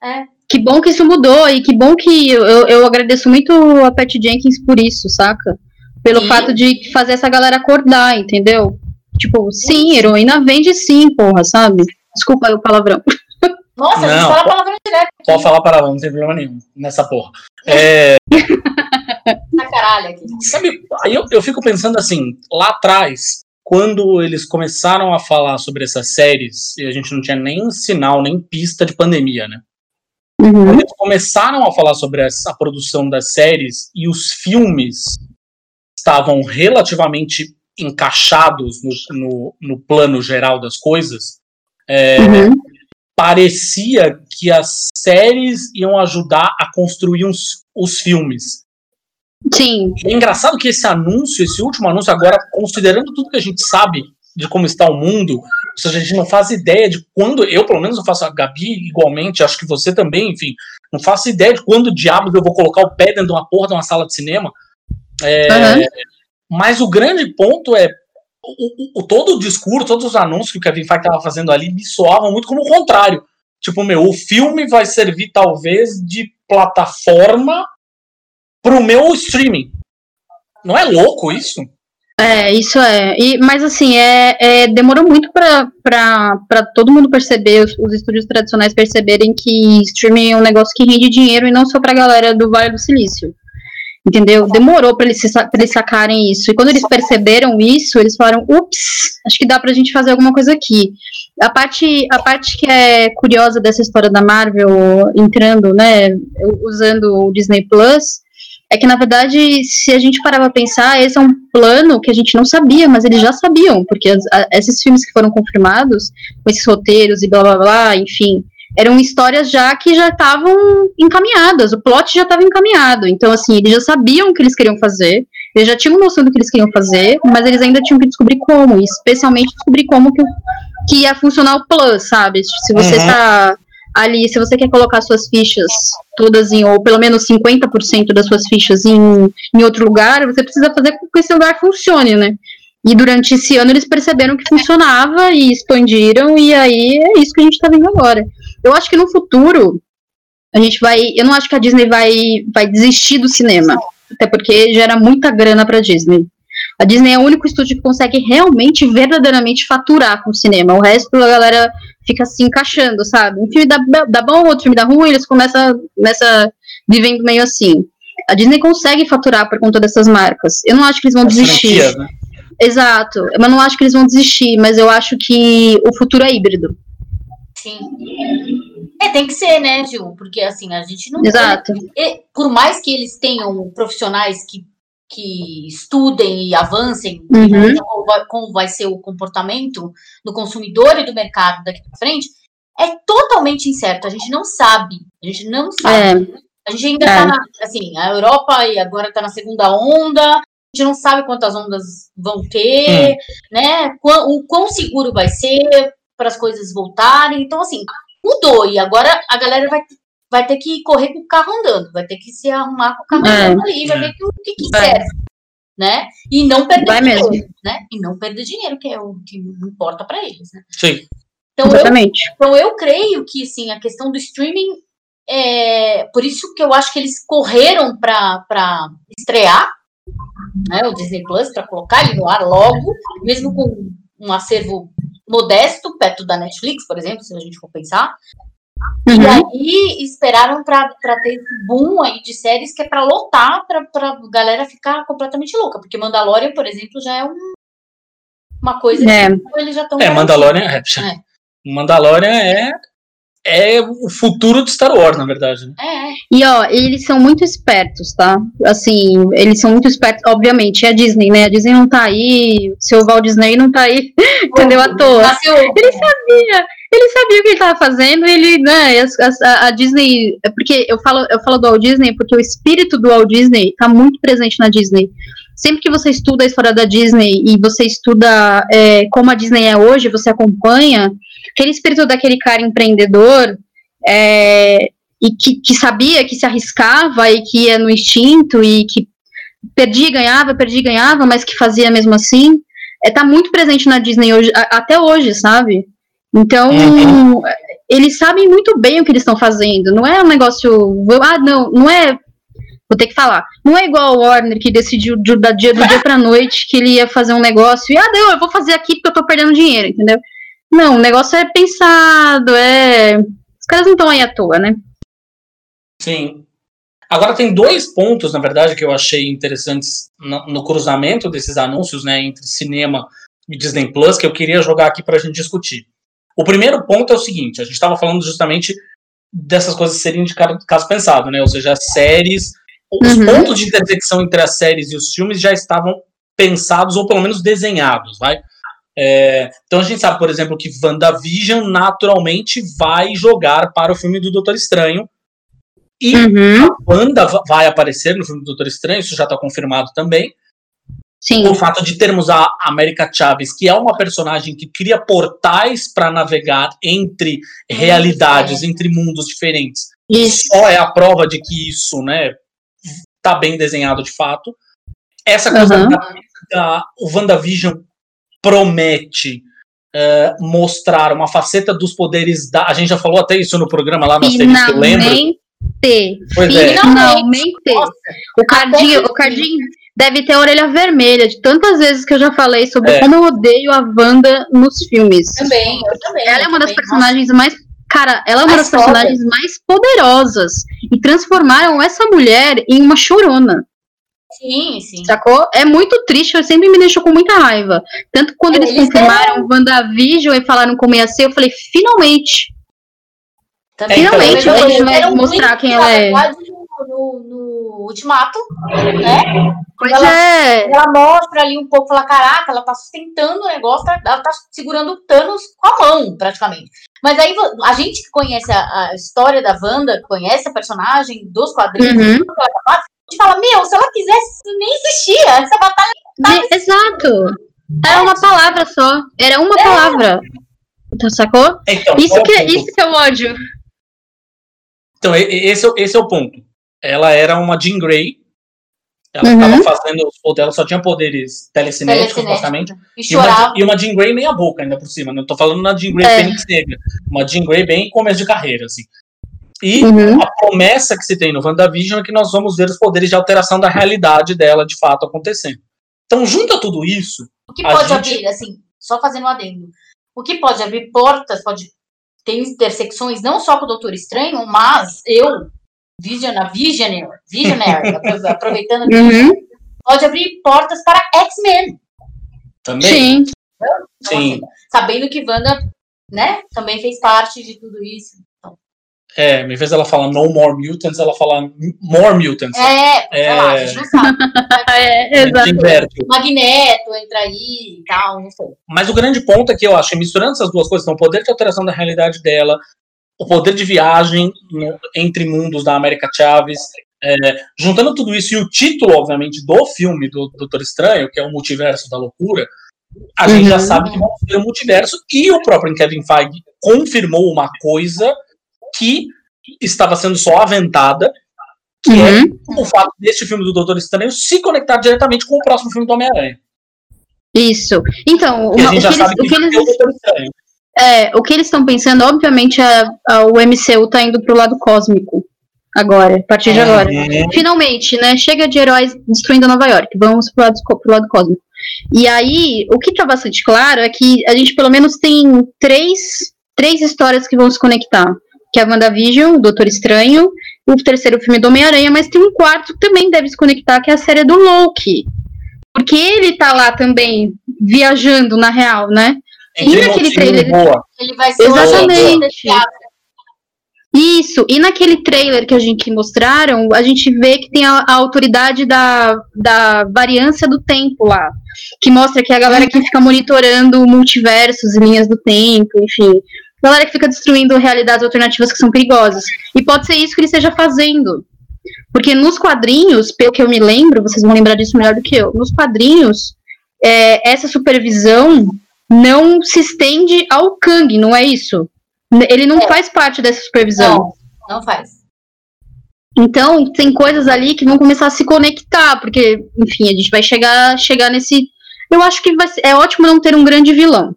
É. Que bom que isso mudou, e que bom que eu, eu, agradeço muito a Pat Jenkins por isso, saca? Pelo Sim. fato de fazer essa galera acordar, entendeu? Tipo, sim, heroína vende sim, porra, sabe? Desculpa aí o palavrão. Nossa, a gente Não, fala palavrão direto Pode falar lá, não tem problema nenhum nessa porra. É, [LAUGHS] na caralho aqui. sabe, aí eu, eu fico pensando assim, lá atrás, quando eles começaram a falar sobre essas séries, e a gente não tinha nem sinal, nem pista de pandemia, né? Uhum. Quando eles começaram a falar sobre essa, a produção das séries e os filmes estavam relativamente encaixados no, no, no plano geral das coisas, é, Uhum. parecia que as séries iam ajudar a construir os, os filmes. Sim, É engraçado que esse anúncio, esse último anúncio, agora, considerando tudo que a gente sabe de como está o mundo, ou seja, a gente não faz ideia de quando, eu pelo menos não faço, a Gabi igualmente, acho que você também, enfim, não faço ideia de quando diabos eu vou colocar o pé dentro de uma porra de uma sala de cinema. É, Aham. Mas o grande ponto é o, o- o- todo o discurso, todos os anúncios que o Kevin Feige estava fazendo ali me soavam muito como o contrário. Tipo, meu, o filme vai servir talvez de plataforma pro meu streaming. Não é louco isso? É, isso é. E, mas assim, é, é, demorou muito para todo mundo perceber, os, os estúdios tradicionais perceberem que streaming é um negócio que rende dinheiro e não só pra galera do Vale do Silício. Entendeu? Demorou para eles, pra eles sacarem isso. E quando eles perceberam isso, eles falaram: ups, acho que dá pra gente fazer alguma coisa aqui. A parte, a parte que é curiosa dessa história da Marvel entrando, né, usando o Disney Plus, é que na verdade, se a gente parar pra pensar, esse é um plano que a gente não sabia, mas eles já sabiam, porque as, a, esses filmes que foram confirmados, com esses roteiros e blá blá blá, enfim, eram histórias já que já estavam encaminhadas, o plot já estava encaminhado. Então, assim, eles já sabiam o que eles queriam fazer, eles já tinham noção do que eles queriam fazer, mas eles ainda tinham que descobrir como, especialmente descobrir como que, que ia funcionar o plus, sabe? Se você está uhum. Ali, se você quer colocar suas fichas todas em, ou pelo menos 50% das suas fichas em, em outro lugar, você precisa fazer com que esse lugar funcione, né? E durante esse ano eles perceberam que funcionava e expandiram, e aí é isso que a gente está vendo agora. Eu acho que no futuro a gente vai. Eu não acho que a Disney vai, vai desistir do cinema. Até porque gera muita grana pra Disney. A Disney é o único estúdio que consegue realmente, verdadeiramente faturar com o cinema. O resto a galera fica se encaixando, sabe? Um filme dá, dá bom, outro filme dá ruim, eles começam nessa vivendo meio assim. A Disney consegue faturar por conta dessas marcas. Eu não acho que eles vão As desistir. Né? Exato. Eu não acho que eles vão desistir, mas eu acho que o futuro é híbrido. Sim. É, tem que ser, né, Gil? Porque assim, a gente não. Exato. Pode, por mais que eles tenham profissionais que, que estudem e avancem uhum. como, vai, como vai ser o comportamento do consumidor e do mercado daqui para frente, é totalmente incerto. A gente não sabe. A gente não sabe. É. A gente ainda está é. na. Assim, a Europa e agora está na segunda onda. A gente não sabe quantas ondas vão ter, hum. né? O quão seguro vai ser, para as coisas voltarem. Então, assim, mudou. E agora a galera vai, vai ter que correr com o carro andando, vai ter que se arrumar com o carro é. andando ali, vai ver que, o que, serve. Né? E não perder vai dinheiro, mesmo. né? E não perder dinheiro, que é o que importa para eles, né? Sim. Então Exatamente. Eu, então eu creio que sim, a questão do streaming é por isso que eu acho que eles correram para estrear né, o Disney Plus, para colocar ele no ar logo, mesmo com um acervo modesto, perto da Netflix, por exemplo, se a gente for pensar. Uhum. E aí esperaram para ter esse boom aí de séries que é para lotar, para galera ficar completamente louca. Porque Mandalorian, por exemplo, já é um, uma coisa é. que eles já estão. É, Mandalorian é, é. [LAUGHS] Mandalorian é é o futuro de Star Wars, na verdade. Né? É. E ó, eles são muito espertos, tá? Assim, eles são muito espertos, obviamente, é a Disney, né? A Disney não tá aí, seu Walt Disney não tá aí, [LAUGHS] entendeu? À toa. Ele sabia, ele sabia o que ele tava fazendo, ele, né, a, a, Disney, é porque eu falo, eu falo do Walt Disney porque o espírito do Walt Disney tá muito presente na Disney. Sempre que você estuda a história da Disney e você estuda é, como a Disney é hoje, você acompanha, aquele espírito daquele cara empreendedor é, e que, que, sabia que se arriscava e que ia no instinto e que perdia e ganhava, perdia e ganhava, mas que fazia mesmo assim, é, tá muito presente na Disney hoje, a, até hoje, sabe? Então, uhum. eles sabem muito bem o que eles estão fazendo. Não é um negócio. Ah, não, não é. Vou ter que falar. Não é igual o Warner que decidiu do, do dia, do dia pra noite que ele ia fazer um negócio e, ah, não, eu vou fazer aqui porque eu tô perdendo dinheiro, entendeu? Não, o negócio é pensado, é. Os caras não estão aí à toa, né? Sim. Agora tem dois pontos, na verdade, que eu achei interessantes no, no cruzamento desses anúncios, né, entre cinema e Disney Plus, que eu queria jogar aqui para a gente discutir. O primeiro ponto é o seguinte: a gente estava falando justamente dessas coisas serem de caso pensado, né? Ou seja, as séries, os uhum. pontos de intersecção entre as séries e os filmes já estavam pensados ou pelo menos desenhados, vai? É, então a gente sabe, por exemplo, que WandaVision naturalmente vai jogar para o filme do Doutor Estranho. E uhum. a Wanda vai aparecer no filme do Doutor Estranho, isso já está confirmado também. Sim. O fato de termos a América Chaves, que é uma personagem que cria portais para navegar entre realidades, entre mundos diferentes. Isso. Só é a prova de que isso, né, tá bem desenhado de fato. Essa coisa uhum. da, da o WandaVision promete uh, mostrar uma faceta dos poderes da. A gente já falou até isso no programa lá na série que eu lembro. Pois é. Finalmente. O Cardinho, o Cardinho deve ter a orelha vermelha de tantas vezes que eu já falei sobre é. como eu odeio a Wanda nos filmes. Também, eu também. Ela é uma das personagens mais. Cara, ela é uma das personagens mais poderosas. E transformaram essa mulher em uma chorona. Sim, sim. Sacou? É muito triste, sempre me deixou com muita raiva. Tanto quando É, eles, eles confirmaram o WandaVision e falaram como ia ser, eu falei, finalmente. Também, Finalmente também, eles um mostrar quem ela é. No, no, Ultimato, né? Pois Ela- é. Ela mostra ali um pouco, fala, caraca, ela tá sustentando o negócio, tá- ela tá segurando o Thanos com a mão, praticamente. Mas aí a gente que conhece a, a história da Wanda, conhece a personagem dos quadrinhos, Uhum. ela a gente fala, meu, se ela quisesse, nem existia. Essa batalha De- exato. Era uma palavra só. Era uma palavra. Tá, sacou? Então, Isso é que, é- isso que é o ódio. Então, esse, é o- esse é o ponto. Ela era uma Jean Grey. Ela Uhum. estava fazendo os poderes, ela só tinha poderes telecinéticos, basicamente. E E uma, e uma Jean Grey meia boca ainda por cima. Não tô falando na Jean Grey É. Fênix Negra. Uma Jean Grey bem começo de carreira, assim. E Uhum. a promessa que se tem no WandaVision é que nós vamos ver os poderes de alteração da realidade dela de fato acontecendo. Então, junta tudo isso. O que A pode gente- abrir, assim, só fazendo um adendo, o que pode abrir portas, pode ter intersecções não só com o Doutor Estranho, mas eu, Visionar, Visionaire, Visionary, [LAUGHS] apro- aproveitando aqui, Uhum. pode abrir portas para X-Men. Também. Sim. Então, Sim. assim, sabendo que Wanda, né, também fez parte de tudo isso. É, em vez dela falar no more mutants, ela fala more mutants. É, sei lá, a É. gente não sabe. [LAUGHS] É, exato. Magneto entra aí e tal, não sei. Mas o grande ponto é que eu acho, que misturando essas duas coisas, então, o poder de alteração da realidade dela, o poder de viagem no- entre mundos da América Chaves, é, juntando tudo isso e o título, obviamente, do filme do Doutor Estranho, que é o Multiverso da Loucura, a gente já Uhum. sabe que vamos ter um multiverso e o próprio Kevin Feige confirmou uma coisa que estava sendo só aventada, que é Uhum. o fato deste filme do Doutor Estranho se conectar diretamente com o próximo filme do Homem-Aranha. Isso. Então, uma- o que eles, o que o. É, o que estão pensando, obviamente, a, a- o MCU tá indo pro lado cósmico agora, a partir de agora. Uhum. Finalmente, né? Chega de heróis destruindo Nova York. Vamos pro lado, pro lado cósmico. E aí, o que tá bastante claro é que a gente pelo menos tem três, três histórias que vão se conectar. Que é a WandaVision, o Doutor Estranho, o terceiro filme do Homem-Aranha, mas tem um quarto que também deve se conectar, que é a série do Loki. Porque ele tá lá também, viajando na real, né? Entre E naquele trailer- Boa. Ele vai ser Exatamente. o Isso, e naquele trailer que a gente mostraram, a gente vê que tem a, a autoridade da, da variância do tempo lá. Que mostra que é a galera que fica monitorando multiversos e linhas do tempo, enfim. Galera que fica destruindo realidades alternativas que são perigosas. E pode ser isso que ele esteja fazendo. Porque nos quadrinhos, pelo que eu me lembro, vocês vão lembrar disso melhor do que eu, nos quadrinhos, é, essa supervisão não se estende ao Kang, não é isso? Ele não É. faz parte dessa supervisão. Não, não faz. Então, tem coisas ali que vão começar a se conectar, porque, enfim, a gente vai chegar, chegar nesse. Eu acho que vai ser, é ótimo não ter um grande vilão.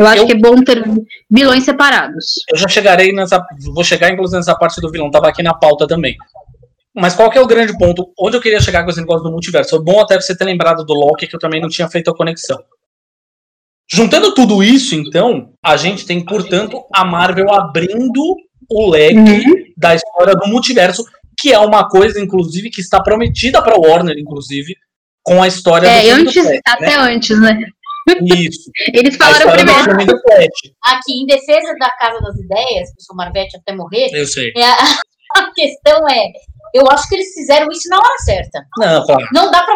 Eu acho Eu- que é bom ter vilões separados. Eu já chegarei nessa. Vou chegar, inclusive, nessa parte do vilão. Tava aqui na pauta também. Mas qual que é o grande ponto? Onde eu queria chegar com esse negócio do multiverso? Foi bom até você ter lembrado do Loki, que eu também não tinha feito a conexão. Juntando tudo isso, então, a gente tem, portanto, a Marvel abrindo o leque Uhum. da história do multiverso, que é uma coisa, inclusive, que está prometida para Warner, inclusive, com a história do É, filme antes, do Flash, até né? antes, né? Isso. [LAUGHS] Eles falaram primeiro. Aqui, em defesa da Casa das Ideias, que o Marvete até morrer, Eu sei. é a, [LAUGHS] a questão é, eu acho que eles fizeram isso na hora certa. Não, claro. Não dá pra,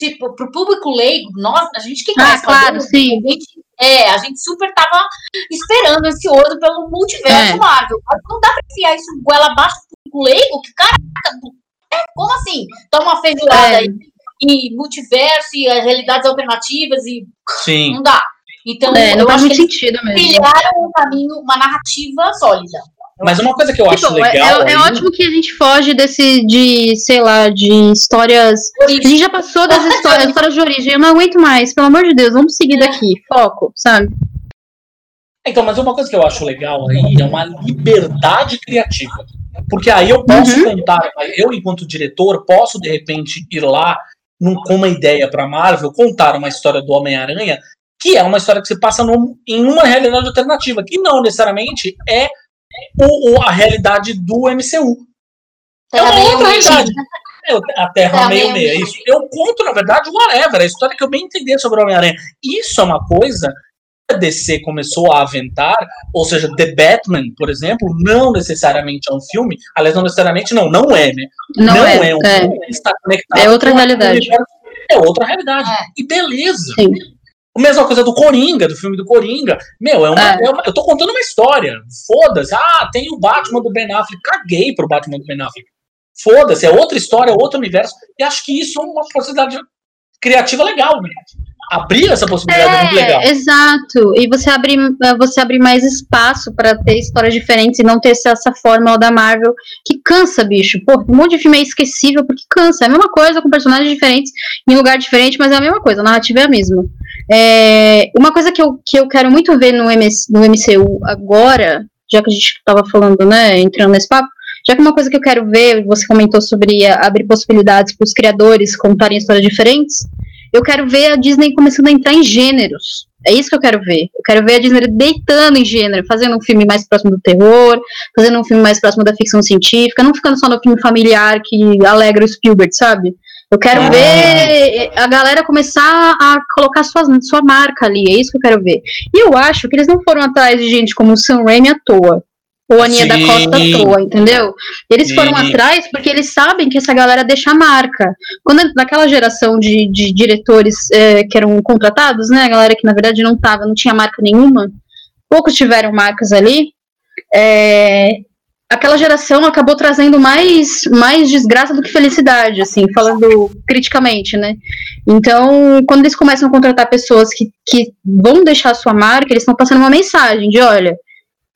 tipo, pro público leigo, nós, a gente que Ah, conhece claro, sim. A gente, é, a gente super tava esperando, ansioso pelo multiverso É. Marvel. Não dá pra enfiar isso goela abaixo do público leigo, que caraca, é, como assim? Toma uma feijoada É. aí, e multiverso, e as realidades alternativas, e Sim. não dá. Então, É, não eu faz acho muito que eles sentido mesmo. trilharam um caminho, uma narrativa sólida. Mas uma coisa que eu acho Bom, é, legal. é- é aí- ótimo que a gente foge desse, de, sei lá, de histórias. A gente já passou das [LAUGHS] histórias, histórias de origem. Eu não aguento mais, pelo amor de Deus, vamos seguir daqui. Foco, sabe? Então, mas uma coisa que eu acho legal aí é uma liberdade criativa. Porque aí eu posso Uhum. contar, eu, enquanto diretor, posso de repente ir lá num- com uma ideia para Marvel, contar uma história do Homem-Aranha, que é uma história que se passa num- em uma realidade alternativa, que não necessariamente é o, o- a realidade do MCU. É uma outra realidade. É, a Terra Terra meio meio meio, isso. Eu conto, na verdade, o whatever, a história que eu bem entender sobre o Homem-Aranha. Isso é uma coisa DC começou a aventar, ou seja, The Batman, por exemplo, não necessariamente é um filme, aliás, não necessariamente não, não é, né? Não, é, um é. filme que está conectado É outra realidade. É outra realidade. É. E beleza. Sim. A mesma coisa do Coringa, do filme do Coringa. Meu, é uma, É. é uma- eu tô contando uma história. Foda-se. Ah, tem o Batman do Ben Affleck. Caguei pro Batman do Ben Affleck. Foda-se, é outra história, é outro universo. E acho que isso é uma possibilidade criativa legal, né? Abrir essa possibilidade é muito legal. É, exato. E você abre, você abre mais espaço pra ter histórias diferentes e não ter essa, fórmula da Marvel que cansa, bicho. Pô, um monte de filme é esquecível porque cansa. É a mesma coisa com personagens diferentes em lugar diferente, mas é a mesma coisa. A narrativa é a mesma. É, uma coisa que eu, que eu quero muito ver no, MS, no MCU agora, já que a gente tava falando, né, entrando nesse papo, já que uma coisa que eu quero ver, você comentou sobre abrir possibilidades para os criadores contarem histórias diferentes, eu quero ver a Disney começando a entrar em gêneros. É isso que eu quero ver. Eu quero ver a Disney deitando em gênero, fazendo um filme mais próximo do terror, fazendo um filme mais próximo da ficção científica, não ficando só no filme familiar que alegra o Spielberg, sabe? Eu quero Ah. ver a galera começar a colocar sua, sua marca ali, é isso que eu quero ver. E eu acho que eles não foram atrás de gente como o Sam Raimi à toa. Ou a Aninha da. Costa à toa, entendeu? Eles foram Sim. atrás porque eles sabem que essa galera deixa a marca. Quando naquela geração de, de diretores eh, que eram contratados, né? A galera que na verdade não tava, não tinha marca nenhuma, poucos tiveram marcas ali. é, aquela geração acabou trazendo mais, mais desgraça do que felicidade, assim, falando criticamente, né? Então, quando eles começam a contratar pessoas que, que vão deixar a sua marca, eles estão passando uma mensagem de, olha,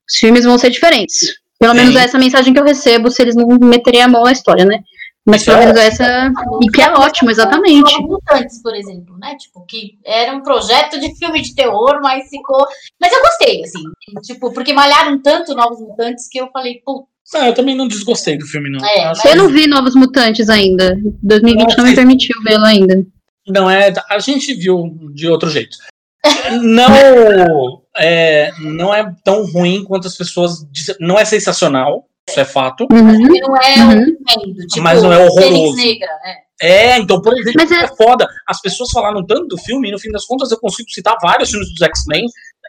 os filmes vão ser diferentes. Pelo Sim. menos é essa mensagem que eu recebo se eles não meterem a mão na história, né? Mas Isso pelo é menos essa. E que é ótimo, exatamente. Novos Mutantes, por exemplo, né? Tipo, que era um projeto de filme de terror, mas ficou. Mas eu gostei, assim. Tipo, porque malharam tanto Novos Mutantes que eu falei, pô, Não, eu também não desgostei do filme, não. É, mas- Eu não vi Novos Mutantes ainda. 2020 não me Nossa. permitiu vê-lo ainda. Não é. A gente viu de outro jeito. [LAUGHS] Não é, não é tão ruim quanto as pessoas dizem. Não é sensacional, isso é fato. Uhum. porque não é Uhum. um tremendo, tipo, Mas não é horroroso. Negra, né? É, então, por exemplo, Mas é... é- foda. As pessoas falaram tanto do filme, e no fim das contas eu consigo citar vários filmes dos X-Men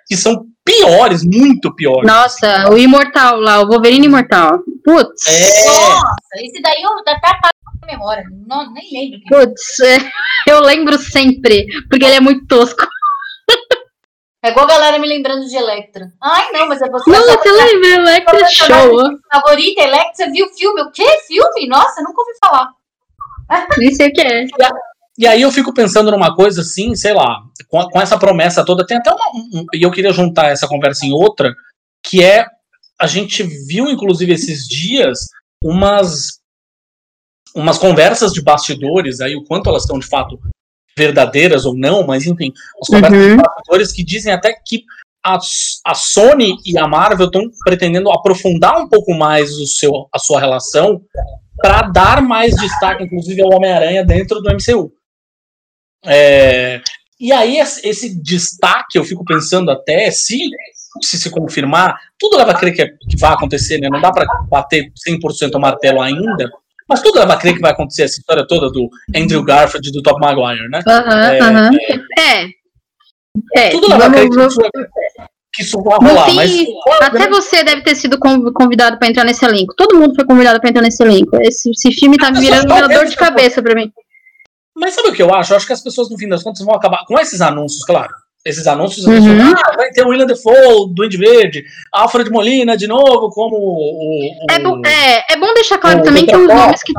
que são piores, muito piores. Nossa, o Imortal lá, o Wolverine Imortal. Putz. É. Nossa, esse daí eu até apago na memória. Não, nem lembro. que- Putz, é, [LAUGHS] eu lembro sempre, porque ele é muito tosco. É igual a galera me lembrando de Electra. Ai, não, mas é você. Não, você lembra, Electra Você Show. favorita, Electra, você viu o filme? O quê? Filme? Nossa, nunca ouvi falar. Nem sei o que é. E aí eu fico pensando numa coisa assim, sei lá, com, com essa promessa toda, tem até uma. um- e eu queria juntar essa conversa em outra, que é. A gente viu, inclusive, esses dias, umas. umas conversas de bastidores, aí o quanto elas estão de fato verdadeiras ou não, mas enfim, as conversas Uhum. bastidores que dizem até que a, a Sony e a Marvel estão pretendendo aprofundar um pouco mais o seu, a sua relação para dar mais destaque, inclusive, ao Homem-Aranha dentro do MCU. É, e aí, esse, esse destaque, eu fico pensando até, se se, se confirmar, tudo leva a crer que, é- que vai acontecer, né? Não dá para bater 100% o martelo ainda, mas tudo leva a crer que vai acontecer essa história toda do Andrew Garfield e do Top Maguire, né? Aham, É, aham. É. É, Tudo leva a crer vamos- que vamos- isso, que isso vai rolar, fim, mas Até você deve ter sido conv- convidado pra entrar nesse elenco. Todo mundo foi convidado pra entrar nesse elenco. Esse, esse filme tá As virando uma dor de cabeça pra mim. Mas sabe o que eu acho? Eu acho que as pessoas, no fim das contas, vão acabar com esses anúncios, claro. Esses anúncios, Uhum. ah, vai ter o William Defoe, Duende Verde, Alfred Molina de novo, como o. o- É bom, é, é bom deixar claro também que os nomes que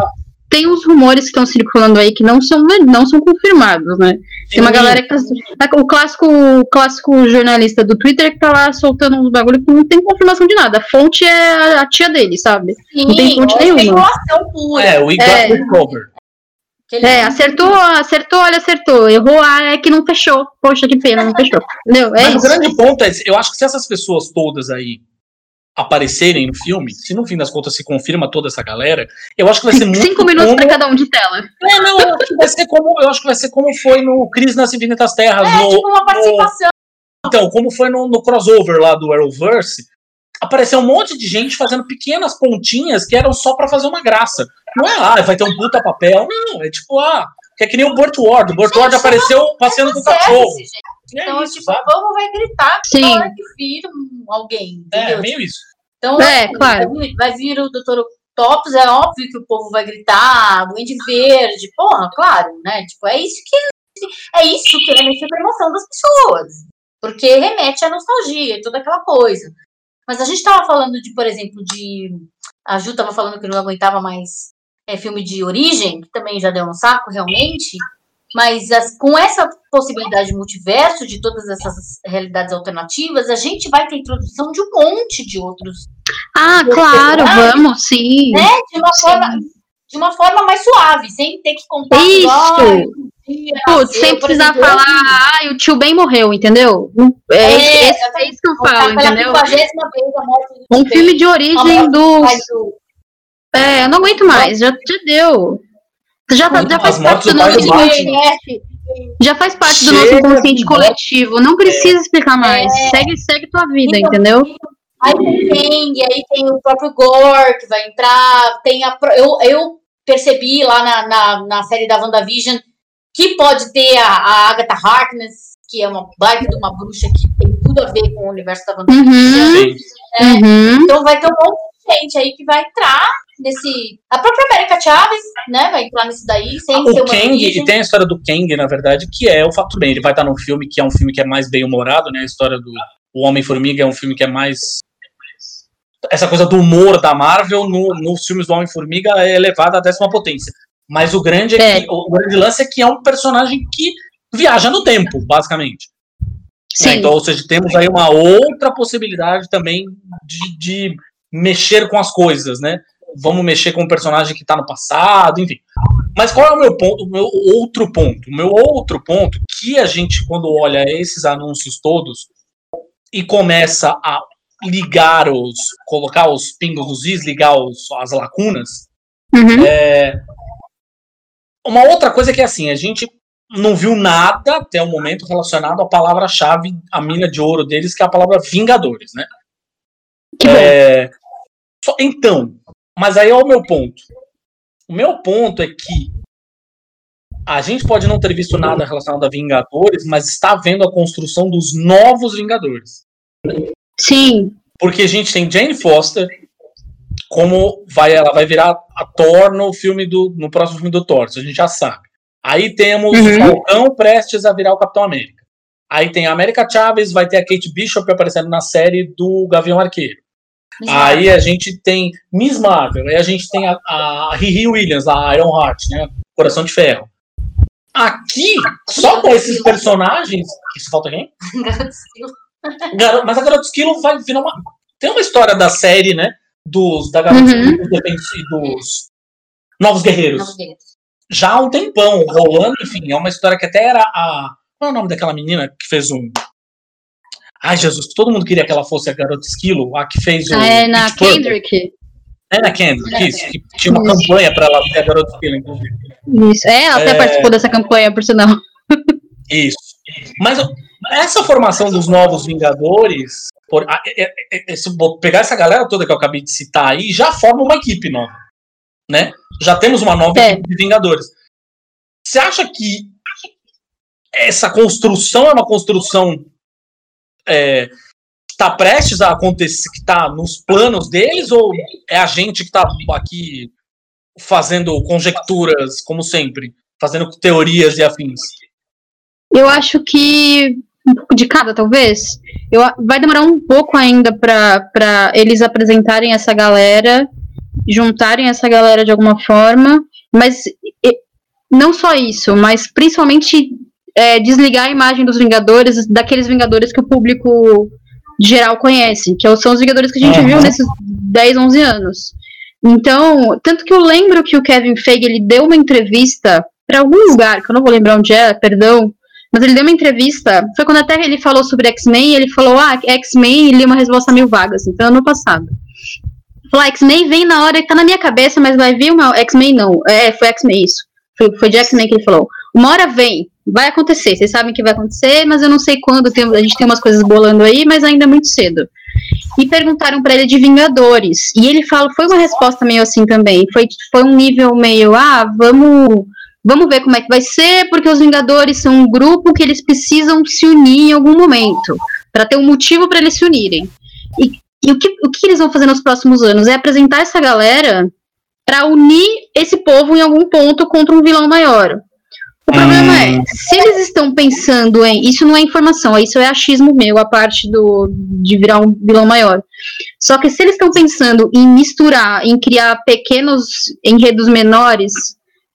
tem uns rumores que estão circulando aí que não são, não são confirmados, né? Tem uma Sim. galera que tá, o clássico, o clássico jornalista do Twitter que tá lá soltando uns bagulho que não tem confirmação de nada. A fonte é a, a tia dele, sabe? Não tem fonte é nenhuma. especulação pura. É, o Got É. Que ele- É, acertou, acertou, olha, acertou. Errou, ah, é que não fechou. Poxa, que pena, não fechou. [LAUGHS] Entendeu? É Mas o isso. grande ponto é, eu acho que se essas pessoas todas aí aparecerem no filme, se no fim das contas se confirma toda essa galera, eu acho que vai ser muito Cinco minutos como... pra cada um de tela. É, não, eu acho que vai ser como, eu acho que vai ser como foi no Cris nas Infinitas Terras, É, no, tipo uma no- participação. Então, como foi no, no crossover lá do Arrowverse, apareceu um monte de gente fazendo pequenas pontinhas que eram só pra fazer uma graça. Não é, ah, vai ter um puta papel. Não, é tipo, ah, que é que nem o Burt Ward. O Burt Ward apareceu passeando com o cachorro. É Então, isso, tipo, sabe? o povo vai gritar Sim. na hora que vira um- alguém, É, entendeu? meio isso. Então, É, assim, claro. vai vir- vir o Dr. Octopus, é óbvio que o povo vai gritar, Duende Verde, porra, claro, né? Tipo, é isso que é isso que é mexer com a emoção das pessoas. Porque remete à nostalgia e toda aquela coisa. Mas a gente tava falando de, por exemplo, de. A Ju tava falando que não aguentava mais é, filme de origem, que também já deu um saco, realmente. Mas as- com essa possibilidade de multiverso, de todas essas realidades alternativas, a gente vai ter introdução de um monte de outros Ah, claro, vamos, sim. né? De uma, Sim. forma, de uma forma mais suave, sem ter que contar. Isso. ai, Putz, sem precisar exemplo, falar, ah, o tio Ben morreu, entendeu? É, É, é isso que eu falo, entendeu? 50ª vez Um filme de origem do- É, eu não aguento mais, já, já deu. Já, tá- já faz parte do nosso inconsciente. Já faz parte do nosso inconsciente coletivo. Não precisa explicar mais. Segue, segue tua vida, Então, entendeu? Aí tem Kang, aí tem o próprio Gore que vai entrar. Tem a, eu, eu percebi lá na, na, na série da WandaVision que pode ter a, a Agatha Harkness, que é uma baita de uma bruxa que tem tudo a ver com o universo da WandaVision. Uhum, Sim. uhum. Então vai ter um monte gente aí que vai entrar nesse. A própria América Chaves, né? Vai entrar nesse daí, sem ser O uma Kang, origem. e tem a história do Kang, na verdade, que é o fato bem. Ele vai estar num filme que é um filme que é mais bem humorado, né? A história do o Homem-Formiga é um filme que é mais. Essa coisa do humor da Marvel no, nos filmes do Homem-Formiga é elevada à décima potência. Mas o grande, é É. que- o grande lance é que é um personagem que viaja no tempo, basicamente. né? Sim. Então, ou seja, temos aí uma outra possibilidade também de, de mexer com as coisas, né? Vamos mexer com um personagem que está no passado, enfim. Mas qual é o meu ponto, o meu outro ponto? O meu outro ponto, que a gente, quando olha esses anúncios todos e começa a ligar os, colocar os pingos nos is, ligar os, as lacunas, Uhum. uma outra coisa que é assim, a gente não viu nada até o momento relacionado à palavra-chave, a mina de ouro deles, que é a palavra Vingadores, né? É, só- então, mas aí é o meu ponto. O meu ponto é que a gente pode não ter visto nada relacionado a Vingadores, mas está vendo a construção dos novos Vingadores. Sim. Porque a gente tem Jane Foster, como vai ela vai virar a Thor no filme do no próximo filme do Thor, isso a gente já sabe. Aí temos Uhum. o Falcão prestes a virar o Capitão América. Aí tem a América Chaves, vai ter a Kate Bishop aparecendo na série do Gavião Arqueiro. Aí a gente tem Miss Marvel, aí a gente tem a, a Riri Williams, a Iron Heart, né? Coração de Ferro. Aqui, só com esses personagens. Isso falta quem? [LAUGHS] Garo- Mas a Garota Esquilo vai virar uma. Tem uma história da série, né? Dos, da Garota Uhum. Dos, e dos Novos Guerreiros. Já há um tempão rolando, enfim, é uma história que até era a. Qual é o nome daquela menina que fez um. Ai, Jesus, todo mundo queria que ela fosse a Garota Esquilo, a que fez o. Ah, é na Pitch Perfect. Kendrick. É na Kendrick, É. isso, que tinha uma Isso. campanha pra ela ser a Garota Esquilo, inclusive. Isso. É, ela até É. participou dessa campanha, por sinal. Isso. Mas essa formação dos novos Vingadores, por, é- é- é- se pegar essa galera toda que eu acabei de citar aí, já forma uma equipe nova. Né? Já temos uma nova É. equipe de Vingadores. Você acha que essa construção é uma construção é, que está prestes a acontecer, que está nos planos deles, ou é a gente que está aqui fazendo conjecturas, como sempre, fazendo teorias e afins? Eu acho que um pouco de cada, talvez. Eu, vai demorar um pouco ainda para eles apresentarem essa galera, juntarem essa galera de alguma forma, mas e- não só isso, mas principalmente é, desligar a imagem dos Vingadores, daqueles Vingadores que o público geral conhece, que são os Vingadores que a gente Aham. viu nesses 10, 11 anos. Então, tanto que eu lembro que o Kevin Feige ele deu uma entrevista para algum lugar, que eu não vou lembrar onde é, perdão, mas ele deu uma entrevista, foi quando até ele falou sobre X-Men, ele falou, ah, X-Men, e li uma resposta mil vagas, então ano passado. Falou, ah, X-Men vem na hora que tá na minha cabeça, mas vai vir uma. X-Men não. É, foi X-Men isso. Foi, foi X-Men que ele falou. Uma hora vem, vai acontecer. Vocês sabem que vai acontecer, mas eu não sei quando. Tem, a gente tem umas coisas bolando aí, mas ainda é muito cedo. e perguntaram para ele de Vingadores. E ele fala, foi uma resposta meio assim também. Foi, foi um nível meio, ah, vamos, vamos ver como é que vai ser, porque os Vingadores são um grupo que eles precisam se unir em algum momento, para ter um motivo para eles se unirem. E, e o, que, o que eles vão fazer nos próximos anos? É apresentar essa galera para unir esse povo em algum ponto contra um vilão maior. O problema é, se eles estão pensando em. Isso não é informação, isso é achismo meu, a parte do, de virar um vilão maior. Só que se eles estão pensando em misturar, em criar pequenos enredos menores,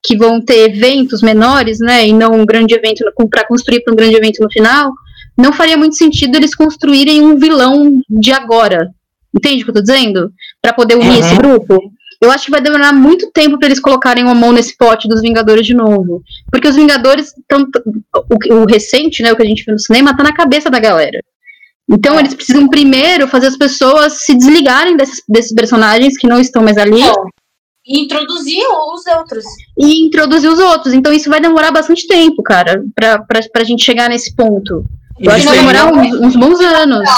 que vão ter eventos menores, né, e não um grande evento para construir para um grande evento no final, não faria muito sentido eles construírem um vilão de agora. Entende o que eu tô dizendo? Para poder unir uhum. esse grupo. Eu acho que vai demorar muito tempo para eles colocarem uma mão nesse pote dos Vingadores de novo. Porque os Vingadores, o, o, recente, né, o que a gente viu no cinema, tá na cabeça da galera. Então é. eles precisam primeiro fazer as pessoas se desligarem desses, desses personagens que não estão mais ali. E introduzir os outros. E introduzir os outros. Então isso vai demorar bastante tempo, cara, pra, pra, pra gente chegar nesse ponto. Eu acho que vai demorar uns, uns bons anos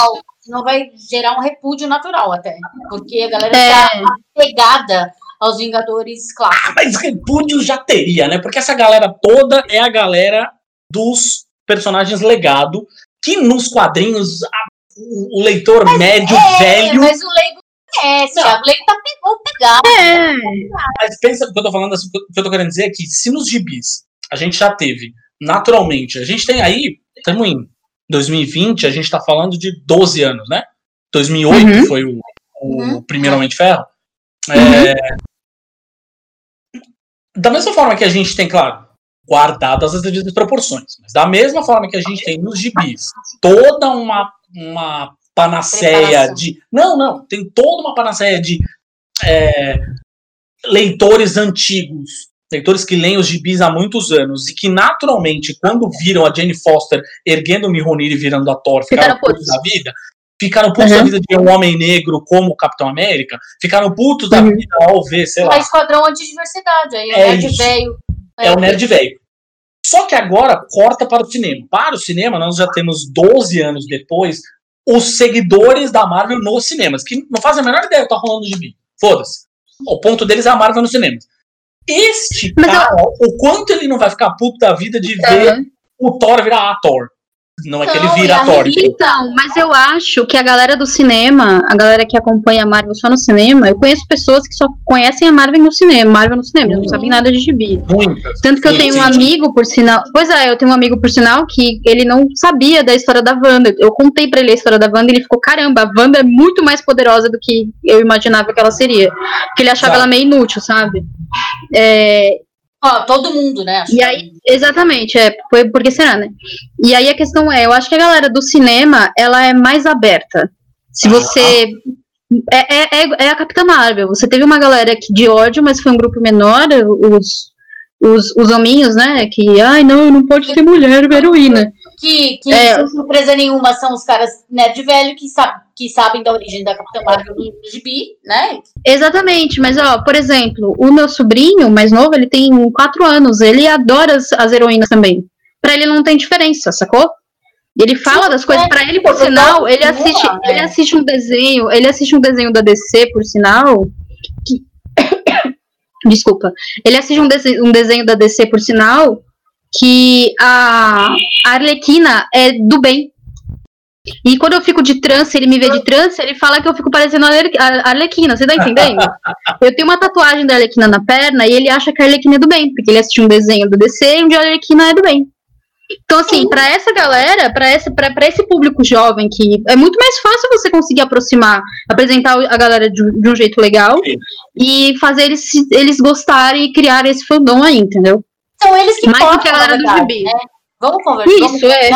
senão vai gerar um repúdio natural até. Porque a galera é. tá apegada aos Vingadores clássicos. Ah, mas repúdio já teria, né? Porque essa galera toda é a galera dos personagens legado, que nos quadrinhos a, o, o, leitor mas médio, é, velho. Mas o leigo conhece, o leigo tá pegado. É. Mas pensa o que eu tô falando, assim, o que eu tô querendo dizer é que se nos gibis a gente já teve, naturalmente, a gente tem aí, estamos em 2020, a gente está falando de 12 anos, né? 2008 uhum. foi o, o uhum. primeiro Homem de Ferro. É, uhum. Da mesma forma que a gente tem, claro, guardadas as devidas proporções, mas da mesma forma que a gente tem nos gibis toda uma, uma panaceia de. Não, não, tem toda uma panaceia de é, leitores antigos leitores que leem os gibis há muitos anos e que naturalmente, quando viram a Jane Foster erguendo o Mihonir e virando a Thor, ficaram, ficaram putos da vida, ficaram putos uhum. da vida de ver um homem negro como o Capitão América, ficaram putos da uhum. vida ao ver, sei lá. É esquadrão antidiversidade, aí é, é nerd velho. É, é o nerd velho. Só que agora corta para o cinema. Para o cinema, nós já temos 12 anos depois os seguidores da Marvel nos cinemas, que não fazem a menor ideia do que tá rolando no gibi. Foda-se. O ponto deles é a Marvel nos cinemas. Este Mas cara, eu... o quanto ele não vai ficar puto da vida de ver o Thor virar a Thor. Não é que ele vira a Thor. Então, mas eu acho que a galera do cinema, a galera que acompanha a Marvel só no cinema, eu conheço pessoas que só conhecem a Marvel no cinema, Marvel no cinema, não sabem nada de gibi. Muitas. Tanto que eu tenho um amigo, por sinal. Pois é, eu tenho um amigo, por sinal, que ele não sabia da história da Wanda. Eu contei pra ele a história da Wanda e ele ficou: caramba, a Wanda é muito mais poderosa do que eu imaginava que ela seria. Porque ele achava ela meio inútil, sabe? É, todo mundo, né? e aí, exatamente, é, foi porque será, né? E aí a questão é, eu acho que a galera do cinema, ela é mais aberta. Se você é, é, é, é, a Capitã Marvel. Você teve uma galera que de ódio, mas foi um grupo menor, os, os, os hominhos, né? Que, ai, não, não pode ter mulher heroína. Que, que é, sem surpresa nenhuma, são os caras nerd velho que sabem que sabem da origem da Capitã Marvel do gibi, né? Exatamente, mas ó, por exemplo, o meu sobrinho mais novo, ele tem quatro anos, ele adora as, as heroínas também. Para ele não tem diferença, sacou? Ele fala Sim, das coisas é, para ele, por sinal, ele assiste, é. ele assiste um desenho, ele assiste um desenho da DC, por sinal, que [COUGHS] Desculpa. Ele assiste um desenho, um desenho da DC, por sinal, que a Arlequina é do bem. E quando eu fico de trança, ele me vê de trança, ele fala que eu fico parecendo a Arlequina, você tá entendendo? [LAUGHS] eu tenho uma tatuagem da Arlequina na perna e ele acha que a Arlequina é do bem, porque ele assistiu um desenho do DC onde a Arlequina é do bem. Então, assim, para essa galera, para esse, pra, pra esse público jovem, que é muito mais fácil você conseguir aproximar, apresentar a galera de, de um jeito legal Sim. e fazer eles, eles gostarem e criar esse fandom aí, entendeu? São eles que Mais do que a galera do gibi. Né? Vamos conversar. Isso, vamos é.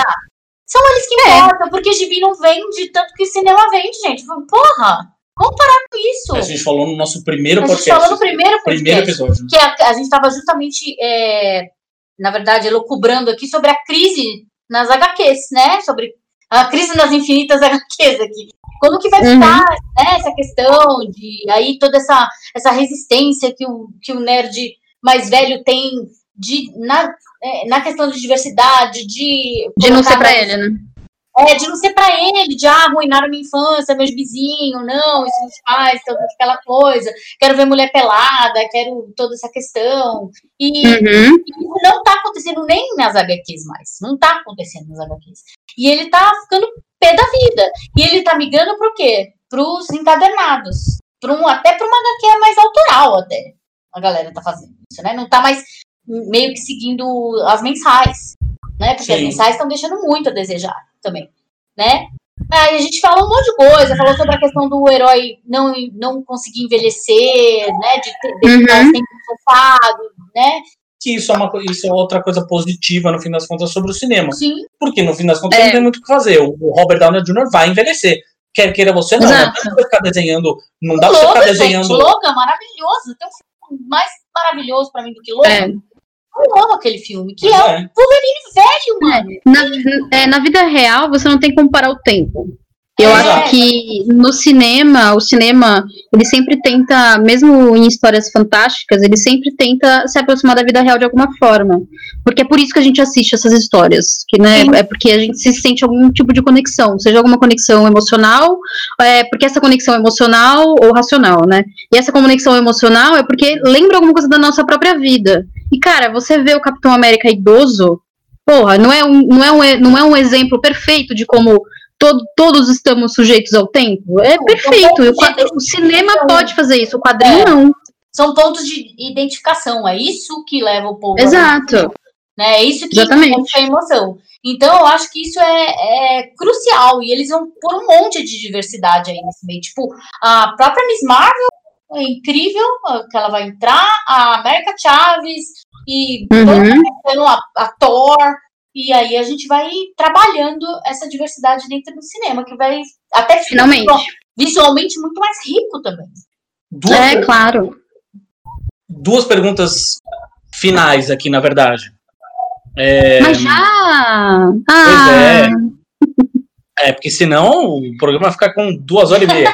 São eles que é. importam, porque gibi não vende tanto que cinema vende, gente. Porra! Vamos parar com isso. A gente falou no nosso primeiro podcast. A gente falou no primeiro podcast. Primeiro episódio. Que a, a gente estava justamente, é, na verdade, elucubrando aqui sobre a crise nas HQs, né? Sobre a crise nas infinitas [LAUGHS] HQs aqui. Como que vai uhum. ficar uhum. né, essa questão de aí toda essa, essa resistência que o, que o nerd mais velho tem de, na, é, na questão de diversidade, de. De não ser para ele, né? É, de não ser pra ele, de ah, arruinaram minha infância, meus vizinhos, não, isso nos faz, toda aquela coisa. Quero ver mulher pelada, quero toda essa questão. E Uhum. isso não tá acontecendo nem nas HQs mais. Não tá acontecendo nas HQs. E ele tá ficando pé da vida. E ele tá migrando pro quê? Pros encadernados. Pra um, até pra uma HQ mais autoral, até. A galera tá fazendo isso, né? Não tá mais meio que seguindo as mensais. Né? Porque as Sim. mensais estão deixando muito a desejar também. Né? Aí a gente falou um monte de coisa, falou sobre a questão do herói não, não conseguir envelhecer, né? De ter de Uhum. ficar sempre sofado, né? Que isso é, uma, isso é outra coisa positiva, no fim das contas, sobre o cinema. Sim. Porque no fim das contas É. não tem muito o que fazer. O Robert Downey Jr. vai envelhecer. Quer queira você, não. Não dá Exato. pra você ficar desenhando. Não dá pra você ficar gente, desenhando. Logan, maravilhoso. Tem um filme mais maravilhoso pra mim do que Logan. É. Eu amo aquele filme, que é é. o Wolverine velho, mano. Na, é, na vida real, você não tem como parar o tempo. Eu É. acho que no cinema, o cinema, ele sempre tenta, mesmo em histórias fantásticas, ele sempre tenta se aproximar da vida real de alguma forma. Porque é por isso que a gente assiste essas histórias. Que, né, Sim. é porque a gente se sente algum tipo de conexão, seja alguma conexão emocional, é porque essa conexão é emocional ou racional, né? E essa conexão emocional é porque lembra alguma coisa da nossa própria vida. E, cara, você vê o Capitão América idoso, porra, não é um, não é um, não é um exemplo perfeito de como todo- todos estamos sujeitos ao tempo? É Não, perfeito. o, quadro- o cinema pode fazer isso, o quadrinho É. não. São pontos de identificação. É isso que leva o povo. Exato. Né? É isso que Exatamente. a emoção. Então, eu acho que isso é, é crucial. E eles vão pôr um monte de diversidade aí nesse meio. Tipo, a própria Miss Marvel é incrível que ela vai entrar, a América Chaves e Uhum. mundo, a, a Thor. E aí a gente vai trabalhando essa diversidade dentro do cinema, que vai até ficar Finalmente. visualmente muito mais rico também. Duas, É, claro. duas perguntas finais aqui, na verdade. É, Mas já. Ah, é. É, porque senão o programa vai ficar com duas horas e meia.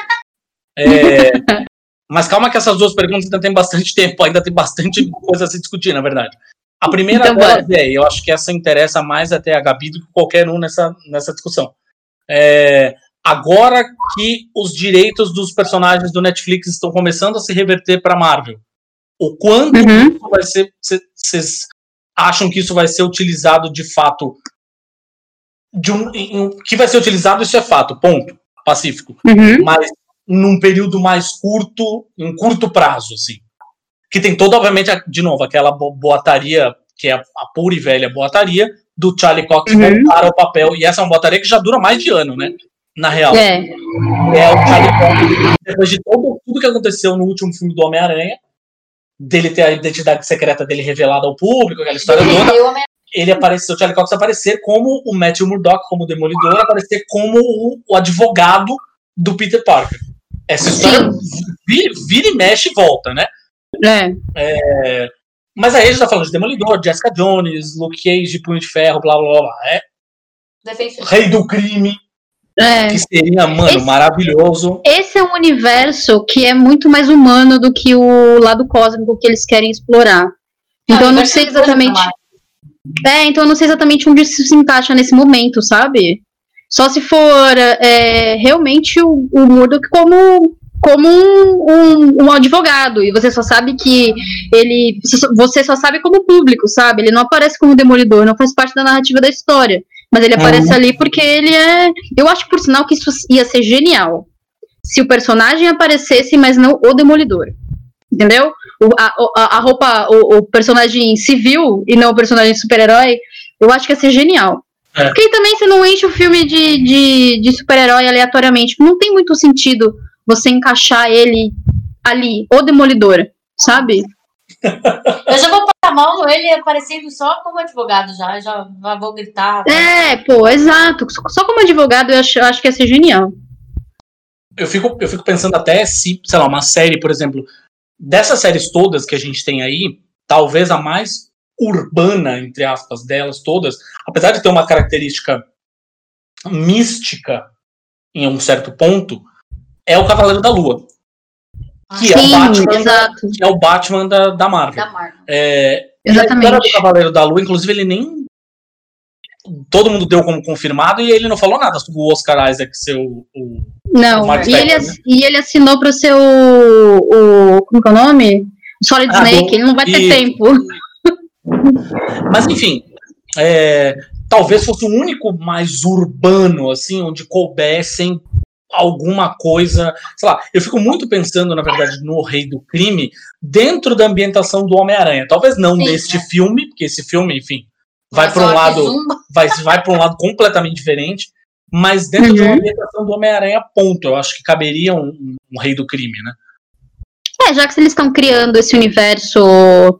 É, [LAUGHS] mas calma que essas duas perguntas ainda tem bastante tempo, ainda tem bastante coisa a se discutir, na verdade. A primeira Então, delas é, eu acho que essa interessa mais até a Gabi do que qualquer um nessa, nessa discussão. É, agora que os direitos dos personagens do Netflix estão começando a se reverter para Marvel, o quanto Uhum. isso vai ser. Vocês acham que isso vai ser utilizado de fato? De um, em- que vai ser utilizado, isso é fato, ponto. Pacífico. Uhum. Mas num período mais curto, em curto prazo, assim. Que tem toda, obviamente, a- de novo, aquela bo- boataria, que é a, a pura e velha boataria, do Charlie Cox Uhum. voltar ao papel. E essa é uma boataria que já dura mais de ano, né? Na real. É. É o Charlie Cox, depois de todo, tudo que aconteceu no último filme do Homem-Aranha, dele ter a identidade secreta dele revelada ao público, aquela história toda, Homem- ele apareceu, o Charlie Cox aparecer como o Matthew Murdock, como o Demolidor, aparecer como o, o advogado do Peter Parker. Essa história vira, vira e mexe e volta, né? É. Mas aí a gente tá falando de Demolidor, Jessica Jones, Luke Cage, Punho de Ferro, blá blá blá. blá. É Defensor. Rei do Crime, É. que seria, mano, Esse- maravilhoso. Esse é um universo que é muito mais humano do que o lado cósmico que eles querem explorar. Então eu não sei exatamente. É, então eu não sei exatamente onde isso se encaixa nesse momento, sabe? Só se for é, realmente o, o Murdoch como, como um, um, um advogado. E você só sabe que ele. Você só, sabe como público, sabe? Ele não aparece como demolidor, não faz parte da narrativa da história. Mas ele aparece Uhum. ali porque ele é. Eu acho, por sinal, que isso ia ser genial. Se o personagem aparecesse, mas não o demolidor. Entendeu? O- a, a- a roupa, o, o personagem civil e não o personagem super-herói, eu acho que ia ser genial. É. Porque aí também você não enche o filme de, de, de super-herói aleatoriamente. Não tem muito sentido você encaixar ele ali, o demolidor, sabe? [LAUGHS] Eu já vou passar a mão ele aparecendo só como advogado já, já, vou gritar. É, pô, exato. Só, só como advogado eu acho, eu acho que ia ser genial. Eu fico, eu fico pensando até se, sei lá, uma série, por exemplo, dessas séries todas que a gente tem aí, talvez a mais urbana, entre aspas, delas todas, apesar de ter uma característica mística em um certo ponto, é o Cavaleiro da Lua, que é o Sim, Batman, exato. que é o Batman da, da Marvel. Da Marvel. É, e a do Exatamente. Cavaleiro da Lua, inclusive, ele nem todo mundo deu como confirmado e ele não falou nada sobre o Oscar Isaac ser o. o Não, O e, ele, ass- e ele assinou para ser o, o. Como que é o nome? Solid Ah, Snake, do- ele não vai ter e- tempo. [LAUGHS] Mas enfim, é, talvez fosse o único mais urbano, assim, onde coubessem alguma coisa. Sei lá, eu fico muito pensando, na verdade, no Rei do Crime dentro da ambientação do Homem-Aranha. Talvez não Sim, deste é. filme, porque esse filme, enfim, vai para um só lado. zumba. [LAUGHS] vai, vai para um lado completamente diferente, mas dentro de uma Uhum. ambientação do Homem-Aranha, ponto. Eu acho que caberia um, um- um rei do crime, né? É, já que eles estão criando esse universo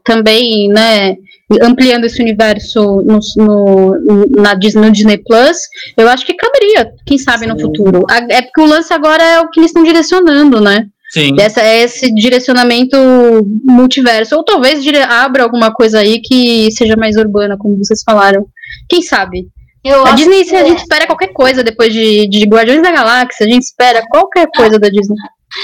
também, né? Ampliando esse universo no, no, na Disney, no Disney Plus, eu acho que caberia, quem sabe, no Sim. futuro. A- É porque o lance agora é o que eles estão direcionando, né? Sim. Essa, é esse direcionamento multiverso. Ou talvez dire- abra alguma coisa aí que seja mais urbana, como vocês falaram. Quem sabe? Eu A Disney, que se a é. gente espera qualquer coisa depois de, de Guardiões da Galáxia, a gente espera qualquer coisa da Disney.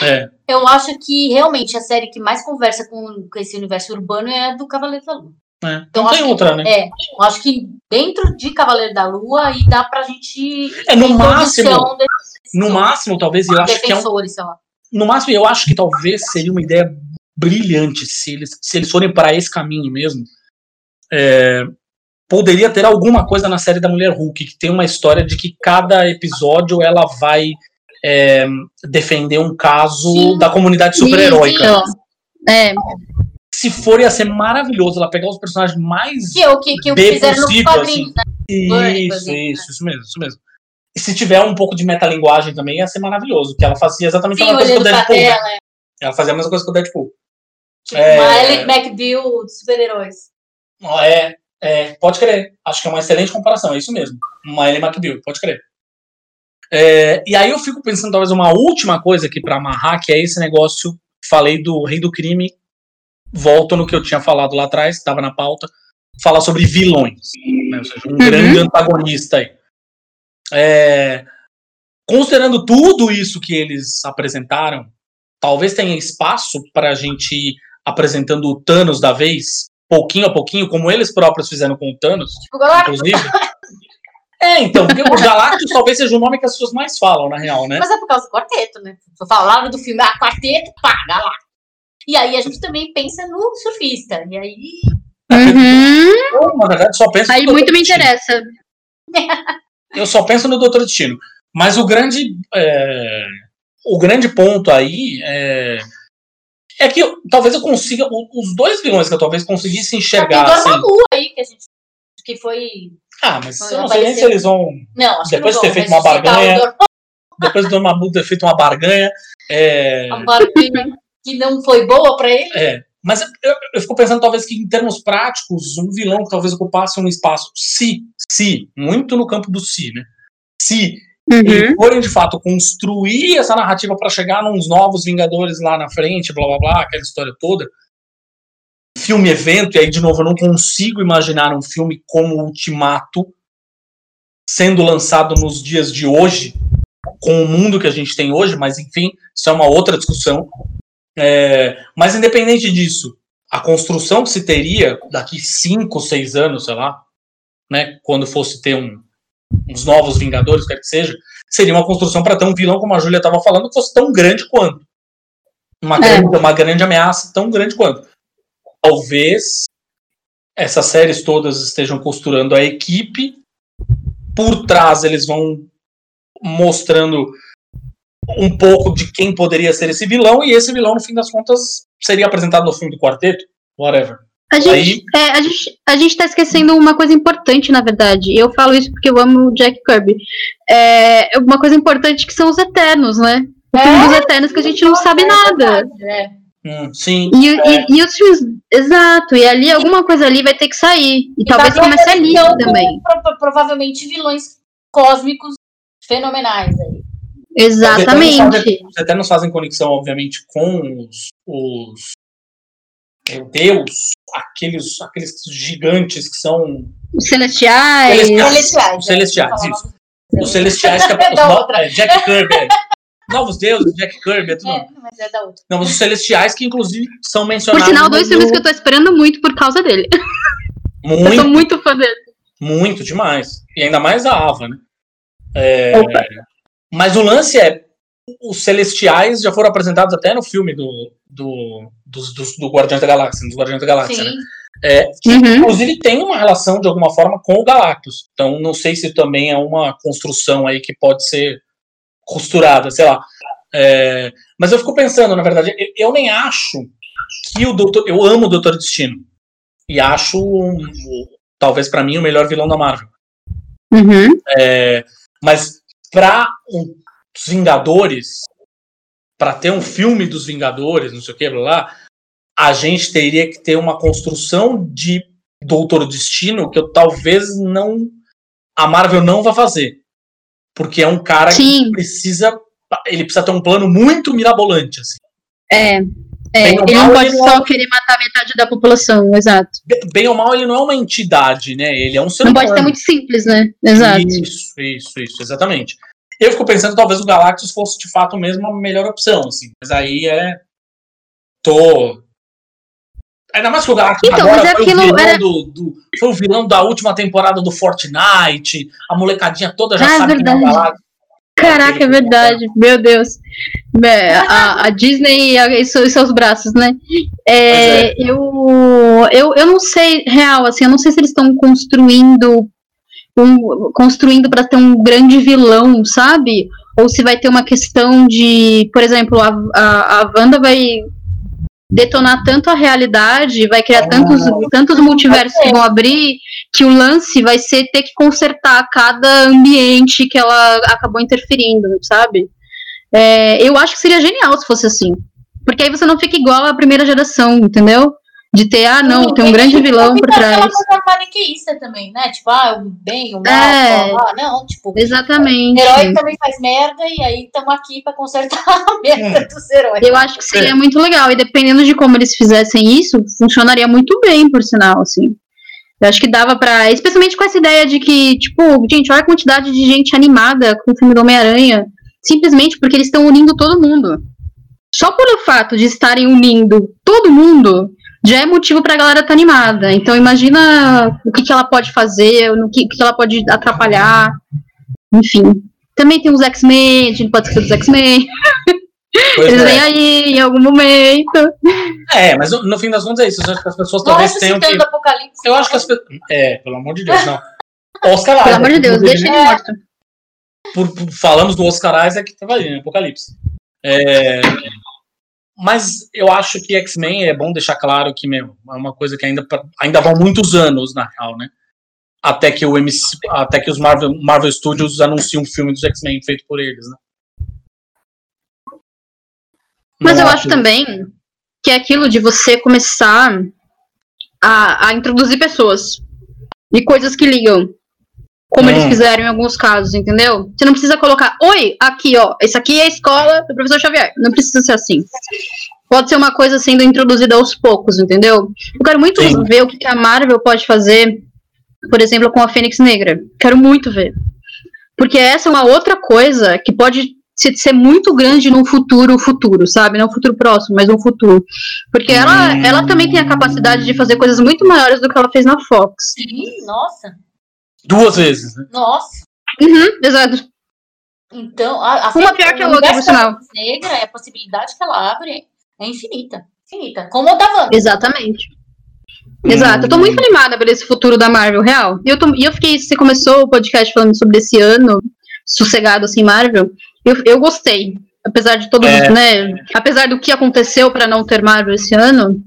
É. Eu acho que realmente a série que mais conversa com, com esse universo urbano é a do Cavaleiro da Lua. É. Então, não tem que- outra, né? É, eu acho que dentro de Cavaleiro da Lua aí dá pra gente. É, no máximo- introdução desses No máximo, talvez, eu acho que é um, defensores, sei lá. no máximo, eu acho que talvez seria uma ideia brilhante se eles, se eles forem para esse caminho mesmo. É, poderia ter alguma coisa na série da Mulher Hulk que tem uma história de que cada episódio ela vai é, defender um caso Sim. da comunidade super-heróica. É, Se for, ia ser maravilhoso ela pegar os personagens mais Que é o que, que, Bem fizeram nos possível, quadrinhos, né? Burn, por Isso, isso, isso mesmo, isso mesmo. E se tiver um pouco de metalinguagem também, ia ser maravilhoso, que ela fazia exatamente a Sim, mesma coisa que o Deadpool. né? tela, é. Ela fazia a mesma coisa que o Deadpool. Tipo, É. uma Ellie McBeal de super-heróis. É, é, pode crer. Acho que é uma excelente comparação, é isso mesmo. Uma Ellie McBeal, pode crer. É, e aí eu fico pensando, talvez, uma última coisa aqui pra amarrar, que é esse negócio, falei do Rei do Crime, volto no que eu tinha falado lá atrás, estava na pauta, falar sobre vilões. né? Ou seja, um grande antagonista aí. É, considerando tudo isso que eles apresentaram, talvez tenha espaço para a gente ir apresentando o Thanos da vez, pouquinho a pouquinho, como eles próprios fizeram com o Thanos, Tipo, inclusive. [LAUGHS] É, então, porque os Galactus talvez seja o nome que as pessoas mais falam, na real, né? mas é por causa do quarteto, né? Eu falaram do filme, ah, quarteto, pá, Galactus. E aí a gente também pensa no surfista. E aí. uhum. Eu, na verdade, só penso aí no muito Dr. me Destino. interessa. [LAUGHS] Eu só penso no Doutor Destino. Mas o grande. é, o grande ponto aí é. É que eu- talvez eu consiga. Os dois vilões que eu talvez conseguisse enxergar. Tem Assim, Dormammu aí, que a gente. Que foi. ah, mas eu não sei nem se eles vão. Não, acho Depois de que ter não feito vão, uma mas citar o barganha. Dormammu, Depois do Mabu ter feito uma barganha. É, [LAUGHS] uma barganha que não foi boa pra ele. é, mas eu, eu fico pensando, talvez, que em termos práticos, um vilão que talvez ocupasse um espaço. Se, se, muito no campo do se, né? Se Uhum. forem de fato construir essa narrativa para chegar nos novos Vingadores lá na frente, blá blá blá, aquela história toda. Filme evento, e aí de novo eu não consigo imaginar um filme como Ultimato sendo lançado nos dias de hoje, com o mundo que a gente tem hoje, mas enfim, isso é uma outra discussão. É, mas independente disso, a construção que se teria daqui cinco, seis anos, sei lá, né, quando fosse ter um, uns novos Vingadores, quer que seja, seria uma construção para ter um vilão, como a Júlia estava falando, que fosse tão grande quanto. Uma, É. grande, uma grande ameaça tão grande quanto. Talvez essas séries todas estejam costurando a equipe, por trás eles vão mostrando um pouco de quem poderia ser esse vilão, e esse vilão, no fim das contas, seria apresentado no filme do quarteto, whatever. A gente, Aí- é, a, gente, a gente tá esquecendo uma coisa importante, na verdade. E eu falo isso porque eu amo o Jack Kirby. É uma coisa importante que são os Eternos, né? O filme dos Eternos que a gente não sabe nada. É. Hum, sim. E, e, e os filmes. Exato, e ali alguma coisa ali vai ter que sair. E, talvez vai ter comece ali também. pro- pro- provavelmente vilões cósmicos fenomenais aí. Exatamente. Os Eternos fazem conexão, obviamente, com os. os Deus, aqueles, aqueles gigantes que são. Os Celestiais. Celestiais. Celestiais. Os Celestiais, né? isso. Os celestiais que é, [LAUGHS] os Da no- é, Jack Kirby. É. Novos deuses, Jack Kirby, é tudo. É, mas é da outra. Não, mas os celestiais que, inclusive, são Por mencionados. sinal, dois no- filmes que eu tô esperando muito por causa dele. Eu Muito. sou muito fã dele. Muito demais. E ainda mais a Ava, né? É, Opa. Mas o lance é. Os Celestiais já foram apresentados até no filme do, do, dos, dos- do Guardiões da Galáxia, dos Guardiões da Galáxia, né? Sim. É, que, Uhum. inclusive tem uma relação de alguma forma com o Galactus. Então não sei se também é uma construção aí que pode ser costurada, sei lá. É, mas eu fico pensando, na verdade, eu, eu nem acho que o Doutor. Eu amo o Doutor Destino. E acho, um- talvez pra mim, o melhor vilão da Marvel. Uhum. É, mas para os Vingadores, para ter um filme dos Vingadores, não sei o que, blá, blá, a gente teria que ter uma construção de Doutor Destino que eu talvez não. A Marvel não vai fazer. Porque é um cara Sim. que precisa. Ele precisa ter um plano muito mirabolante. Assim. É. É, ele mal, não pode ele só não- querer matar metade da população, exato. Be- Bem ou mal, ele não é uma entidade, né? Ele é um ser Não humano. pode ser muito simples, né? Exato. Isso, isso, isso, exatamente. Eu fico pensando que talvez o Galactus fosse de fato mesmo a melhor opção, assim. Mas aí é. Tô. Ainda mais que o Galactus Então, agora é foi, o vilão era- do, do- foi o vilão da última temporada do Fortnite. A molecadinha toda já Ah, é sabe quem é o verdade. Galactus. Caraca, é verdade. Meu Deus. É, A, a Disney e a- e seus, braços, né? É, Eu, eu, eu não sei, real, assim, eu não sei se eles estão construindo um, construindo para ter um grande vilão, sabe? Ou se vai ter uma questão de, por exemplo, a, a, a Wanda vai detonar tanto a realidade, vai criar tantos, tantos multiversos que vão abrir, que o lance vai ser ter que consertar cada ambiente que ela acabou interferindo, sabe? É, eu acho que seria genial se fosse assim. Porque aí você não fica igual à primeira geração, entendeu? De ter, ah, não, tem um grande vilão por trás. Aquela coisa maniqueísta também, né? Tipo, ah, o bem, o mal, É. blá. não, tipo, o Exatamente. herói também faz merda e aí estamos aqui pra consertar a [LAUGHS] merda dos heróis. Eu acho que seria muito legal. E dependendo de como eles fizessem isso, funcionaria muito bem, por sinal, assim. Eu acho que dava pra. Especialmente com essa ideia de que, tipo, gente, olha a quantidade de gente animada com o filme do Homem-Aranha. Simplesmente porque eles estão unindo todo mundo. Só pelo fato de estarem unindo todo mundo, já é motivo pra galera estar animada. Então imagina o que, que ela pode fazer, no que, o que ela pode atrapalhar. Enfim. Também tem os X-Men, a gente pode esquecer dos X-Men. Pois Eles é. vêm aí em algum momento. É, mas no, no fim das contas é isso. Eu acho que as pessoas talvez tenham que. o Apocalipse. Eu acho que as pessoas. É, pelo amor de Deus, não. Oscar Pelo Isaac, amor de Deus, deixa ele morto. por, por- falamos do Oscar Isaac que tava ali, né? Apocalipse. É, mas eu acho que X-Men é bom deixar claro que meu, é uma coisa que ainda, ainda vão muitos anos, na real, né? Até que, o MC, até que os Marvel, Marvel Studios anunciem um filme dos X-Men feito por eles, né? Mas Não eu acho também que é aquilo de você começar a, a introduzir pessoas e coisas que ligam. Como eles Hum. fizeram em alguns casos, entendeu? Você não precisa colocar, oi, aqui, ó, esse aqui é a escola do professor Xavier. Não precisa ser assim. Pode ser uma coisa sendo introduzida aos poucos, entendeu? Eu quero muito Sim. ver o que a Marvel pode fazer, por exemplo, com a Fênix Negra. Quero muito ver. Porque essa é uma outra coisa que pode se- ser muito grande num futuro futuro, sabe? Não um futuro próximo, mas um futuro. Porque ela, Hum. ela também tem a capacidade de fazer coisas muito maiores do que ela fez na Fox. Sim, nossa. Duas vezes, né? Nossa. Uhum, exato. Então, a, a Uma pior que a outra, por sinal. negra, é a possibilidade que ela abre é infinita. Infinita. Como o da Wanda. Exatamente. Exato. Eu tô muito animada por esse futuro da Marvel, real. E eu, tô- e eu fiquei, você começou o podcast falando sobre esse ano, sossegado assim, Marvel. Eu, eu gostei. Apesar de todos, É. né? Apesar do que aconteceu pra não ter Marvel esse ano,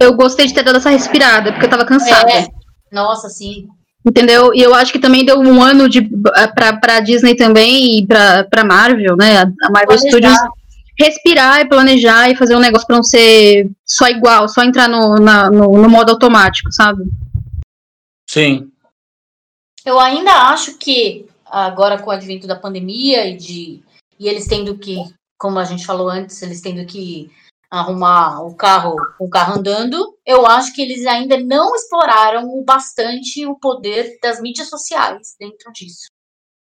eu gostei de ter dado essa respirada, porque eu tava cansada. É. Nossa, sim. Entendeu? E eu acho que também deu um ano de pra, pra Disney também e pra, pra Marvel, né? A Marvel Planejar. Studios respirar e planejar e fazer um negócio pra não ser só igual, só entrar no, na- no, no modo automático, sabe? Sim. Eu ainda acho que agora com o advento da pandemia e de e eles tendo que, como a gente falou antes, eles tendo que arrumar o carro, o carro andando, eu acho que eles ainda não exploraram o bastante o poder das mídias sociais dentro disso.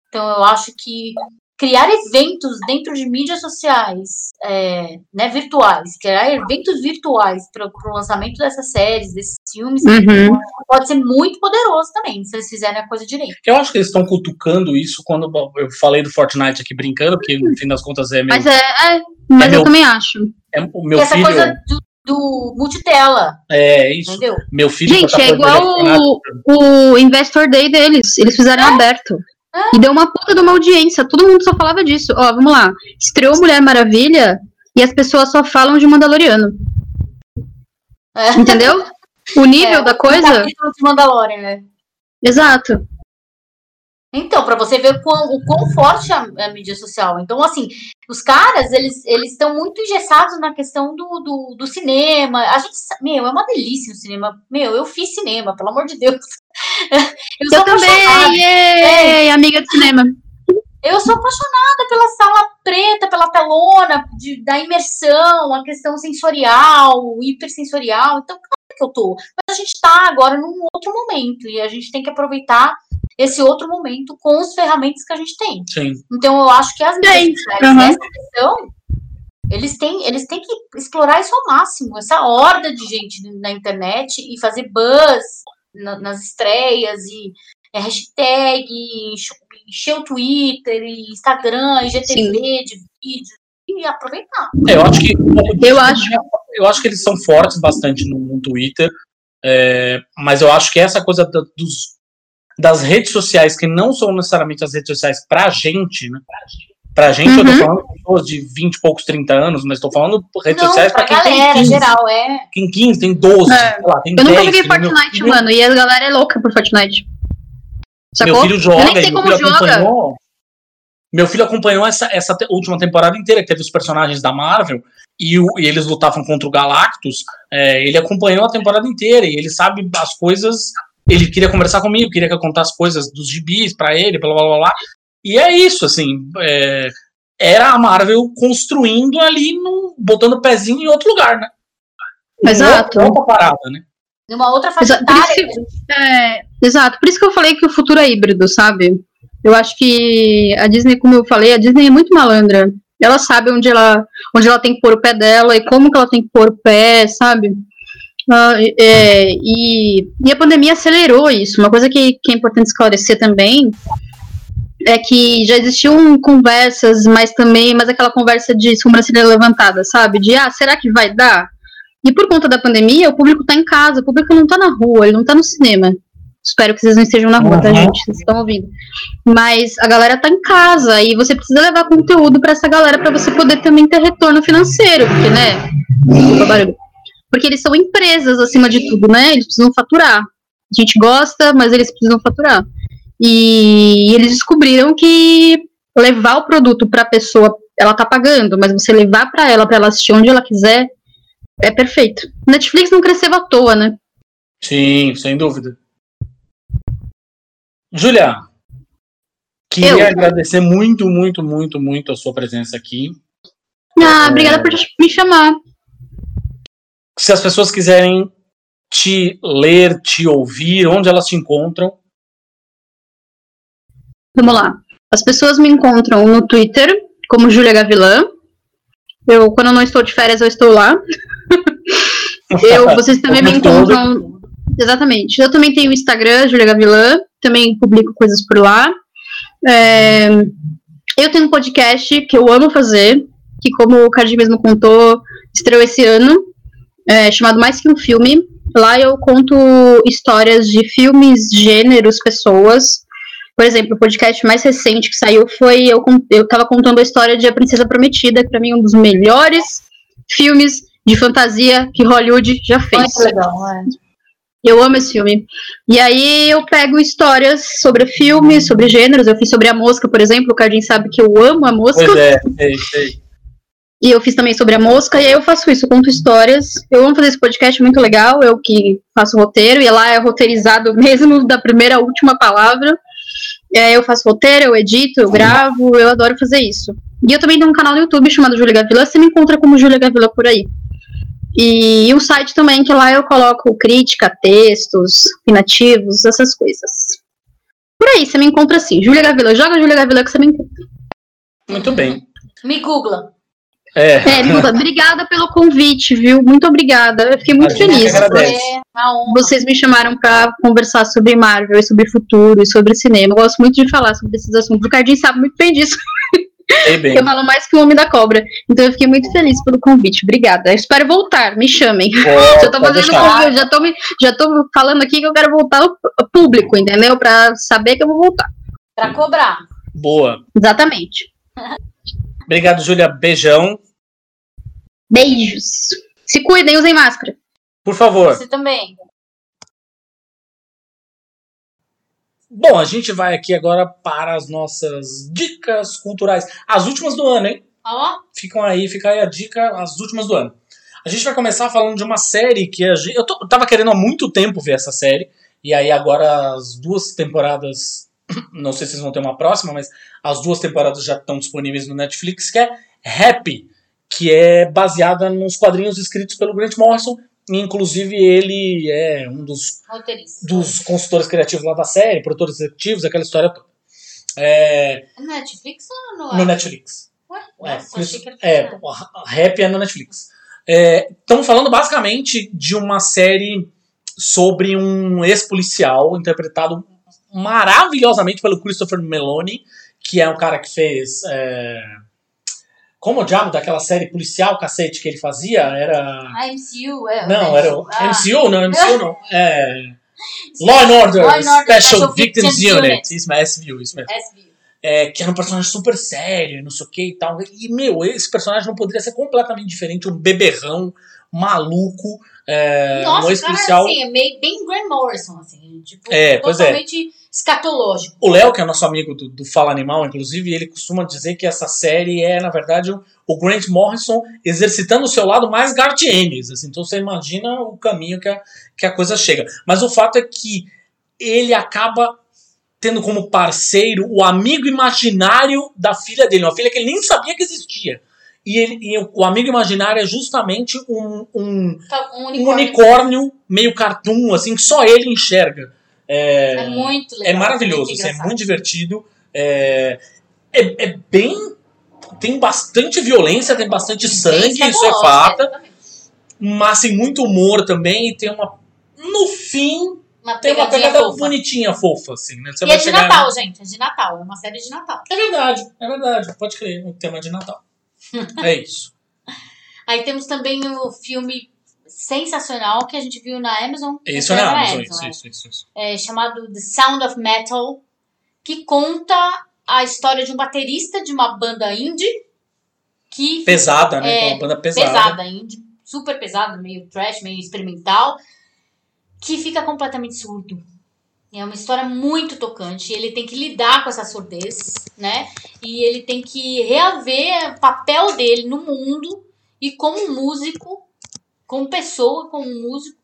Então eu acho que criar eventos dentro de mídias sociais, é, né, virtuais, criar eventos virtuais para o lançamento dessas séries, desses filmes, Uhum. pode ser muito poderoso também, se eles fizerem a coisa direito. Eu acho que eles estão cutucando isso quando eu falei do Fortnite aqui brincando, porque no fim das contas é meu, Mas é, é, mas É eu meu- também acho. é o meu essa filho. coisa do, do multitela, É isso. entendeu? Meu filho. Gente, essa é igual o, o Investor Day deles. Eles fizeram aberto. E deu uma puta de uma audiência. Todo mundo só falava disso. Ó, vamos lá. Estreou Mulher Maravilha e as pessoas só falam de Mandaloriano. É. Entendeu? O nível É, da coisa. capítulo de Mandalorian, né? Exato. Então, para você ver o quão, o quão forte é a, a mídia social. Então, assim, os caras, eles eles estão muito engessados na questão do, do, do cinema. A gente, meu, é uma delícia o cinema. Meu, eu fiz cinema, pelo amor de Deus. Eu sou Eu apaixonada. também, yay, amiga de cinema. Eu sou apaixonada pela sala preta, pela telona, de- da imersão, a questão sensorial, hipersensorial. Então, claro que eu tô. Mas a gente tá agora num outro momento e a gente tem que aproveitar esse outro momento com as ferramentas que a gente tem. Sim. Então, eu acho que as Sim, sociais, aham. nessa questão, eles têm, eles têm que explorar isso ao máximo. Essa horda de gente na internet e fazer buzz na- nas estreias e é, hashtag, e enche- encher o Twitter, e Instagram, IGTV de vídeo e aproveitar. É, eu acho que. Eu acho. Eu acho que eles são fortes bastante no, no Twitter. é, mas eu acho que essa coisa da- dos, das redes sociais, que não são necessariamente as redes sociais pra gente, né? Pra gente, eu tô Uhum. falando de pessoas de 20 e poucos, 30 anos, mas tô falando redes Não, sociais pra pra quem tem galera, 15. geral, é. Quem 15, tem 12, É. sei lá, tem Eu nunca 10. joguei que nem meu Fortnite, filho- mano. E a galera é louca por Fortnite. Meu Sacou? filho Eu joga, nem sei meu como filho joga. acompanhou. Meu filho acompanhou essa, essa última temporada inteira, que teve os personagens da Marvel, e, o- e eles lutavam contra o Galactus. é, ele acompanhou a temporada inteira, e ele sabe as coisas. Ele queria conversar comigo, queria que eu contasse coisas dos gibis pra ele, blá blá blá blá. E é isso, assim. é, era a Marvel construindo ali, num- botando o pezinho em outro lugar, né? Exato. outra- outra parada, né? Numa outra faixa Exato, por que- É, exato, por isso que eu falei que o futuro é híbrido, sabe? Eu acho que a Disney, como eu falei, a Disney é muito malandra. Ela sabe onde ela, onde ela tem que pôr o pé dela e como que ela tem que pôr o pé, sabe? Ah, é, e, e a pandemia acelerou isso. Uma coisa que, que é importante esclarecer também é que já existiam conversas, mas também, mas aquela conversa de sobrancelha levantada, sabe? De, ah, será que vai dar? E por conta da pandemia, o público tá em casa, o público não tá na rua, ele não tá no cinema. Espero que vocês não estejam na rua, tá, Uhum. gente? Vocês estão ouvindo. Mas a galera tá em casa e você precisa levar conteúdo pra essa galera pra você poder também ter retorno financeiro, porque, né? Desculpa, barulho. Porque eles são empresas acima de tudo, né? Eles precisam faturar. A gente gosta, mas eles precisam faturar. E eles descobriram que levar o produto pra pessoa, ela tá pagando, mas você levar pra ela, pra ela assistir onde ela quiser, é perfeito. Netflix não cresceu à toa, né? Sim, sem dúvida. Júlia, queria Eu. agradecer muito, muito, muito, muito a sua presença aqui. Ah, obrigada por me chamar. Se as pessoas quiserem te ler, te ouvir, onde elas te encontram, Vamos lá. As pessoas me encontram no Twitter como Júlia Gavilã. Eu, quando eu não estou de férias, eu estou lá. [LAUGHS] Eu, vocês também me encontram. Exatamente. Eu também tenho o Instagram, Júlia Gavilã. Também publico coisas por lá. É, eu tenho um podcast que eu amo fazer, que, como o Cardi mesmo contou, estreou esse ano, é, chamado Mais Que Um Filme. Lá eu conto histórias de filmes, gêneros, pessoas. Por exemplo, o podcast mais recente que saiu foi eu, eu tava contando a história de A Princesa Prometida, que pra mim é um dos melhores filmes de fantasia que Hollywood já fez. Muito legal, é. Eu amo esse filme. E aí eu pego histórias sobre filmes, sobre gêneros. Eu fiz sobre a mosca, por exemplo. O Cardin sabe que eu amo a mosca. pois é, sei, sei. E eu fiz também sobre a mosca, e aí eu faço isso, eu conto histórias. Eu amo fazer esse podcast muito legal, eu que faço o roteiro, e lá é roteirizado [LAUGHS] mesmo da primeira à última palavra. Aí eu faço roteiro, eu edito, eu gravo, eu adoro fazer isso. E eu também tenho um canal no YouTube chamado Júlia Gavila, você me encontra como Júlia Gavila por aí. E um site também que lá eu coloco crítica, textos, opinativos, essas coisas. Por aí, você me encontra assim, Júlia Gavila, joga Júlia Gavila que você me encontra. Muito bem. Me googla. É, É, Luda, obrigada pelo convite, viu? Muito obrigada. Eu fiquei muito feliz. É. Vocês me chamaram pra conversar sobre Marvel, e sobre futuro e sobre cinema. Eu gosto muito de falar sobre esses assuntos. O Cardinho sabe muito bem disso. bem. [LAUGHS] Eu falo mais que o Homem da Cobra. Então eu fiquei muito feliz pelo convite. Obrigada. Eu espero voltar. Me chamem. [LAUGHS] Já tô fazendo convite, já tô, me- já tô falando aqui que eu quero voltar ao ao público, entendeu? Pra saber que eu vou voltar. Pra cobrar. Boa. Exatamente. [LAUGHS] Obrigado, Júlia. Beijão. Beijos. Se cuidem, usem máscara. Por favor. Você também. Bom, a gente vai aqui agora para as nossas dicas culturais. As últimas do ano, hein? Ó, Ficam aí, fica aí a dica, as últimas do ano. A gente vai começar falando de uma série que a gente, eu, tô- eu tava querendo há muito tempo ver essa série. E aí agora as duas temporadas, [CLEARS THROAT] não sei se vocês vão ter uma próxima, mas as duas temporadas já estão disponíveis no Netflix, que é Happy, que é baseada nos quadrinhos escritos pelo Grant Morrison. E, inclusive ele é um dos dos consultores criativos lá da série, produtores executivos, aquela história toda. É, É Netflix ou no, no Netflix. Ué, É, nossa, é, rap é no Netflix. Estamos falando basicamente de uma série sobre um ex-policial interpretado maravilhosamente pelo Christopher Meloni, que é um cara que fez. é, como o diabo daquela série policial cacete que ele fazia? Era. A MCU, é. Não, era o Ah, MCU, não, MCU não. [LAUGHS] É. Law and Order, Law and Order Special, Special Victims, Victims Unit. Unit. Isso, mas SVU, isso mesmo. SVU. É, que era um personagem super sério, não sei o que e tal. E, meu, esse personagem não poderia ser completamente diferente, um beberrão, maluco, é, um Nossa, cara, ex-policial. assim, é meio bem Grant Morrison, assim. Tipo, É, pois é. Escatológico. O Léo, que é nosso amigo do, do Fala Animal, inclusive, ele costuma dizer que essa série é, na verdade, o, o Grant Morrison exercitando o seu lado mais Garth Ennis. Assim, então você imagina o caminho que a, que a coisa chega. Mas o fato é que ele acaba tendo como parceiro o amigo imaginário da filha dele, uma filha que ele nem sabia que existia. E, ele, e o- amigo imaginário é justamente um, um, Tá, Um um unicórnio. unicórnio meio cartoon, assim, que só ele enxerga. É, É muito legal. é maravilhoso, muito é muito divertido. É, é, é bem. Tem bastante violência, tem bastante sangue, Bem isso é fato. Mas tem muito humor também e tem uma. No fim, Uma tem uma pegada fofa. bonitinha, fofa, assim, né? Você E é de Natal, gente. É de Natal. É uma série de Natal. É verdade, é verdade, pode crer, o tema de Natal. [LAUGHS] é isso. Aí temos também o filme sensacional que a gente viu na Amazon. Isso que é na era Amazon, é. isso, isso, isso, isso. É, chamado The Sound of Metal, que conta a história de um baterista de uma banda indie que Pesada, né? É, uma banda pesada. pesada, indie, super pesada, meio trash, meio experimental, que fica completamente surdo. É uma história muito tocante. Ele tem que lidar com essa surdez, né? E ele tem que reaver o papel dele no mundo e como músico, como pessoa, como músico,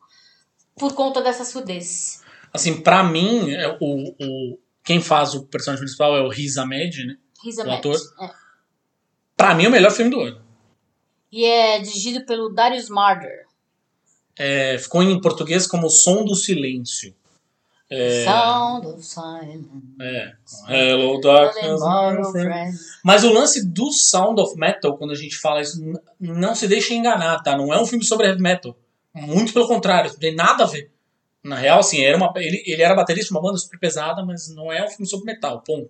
por conta dessa surdez. Assim, pra mim, é, o, o, quem faz o personagem principal é o Riz Ahmed, né? Riz O Ahmed. ator? É. Pra mim, é o melhor filme do ano. E é dirigido pelo Darius Marder. É, ficou em português como O Som do Silêncio. É, Sound of Silence. é. Hello, darkness. Mas o lance do Sound of Metal, quando a gente fala isso, não se deixe enganar, tá? Não é um filme sobre heavy metal. Muito pelo contrário, não tem nada a ver. Na real, assim, era uma, ele, ele era baterista de uma banda super pesada, mas não é um filme sobre metal, ponto.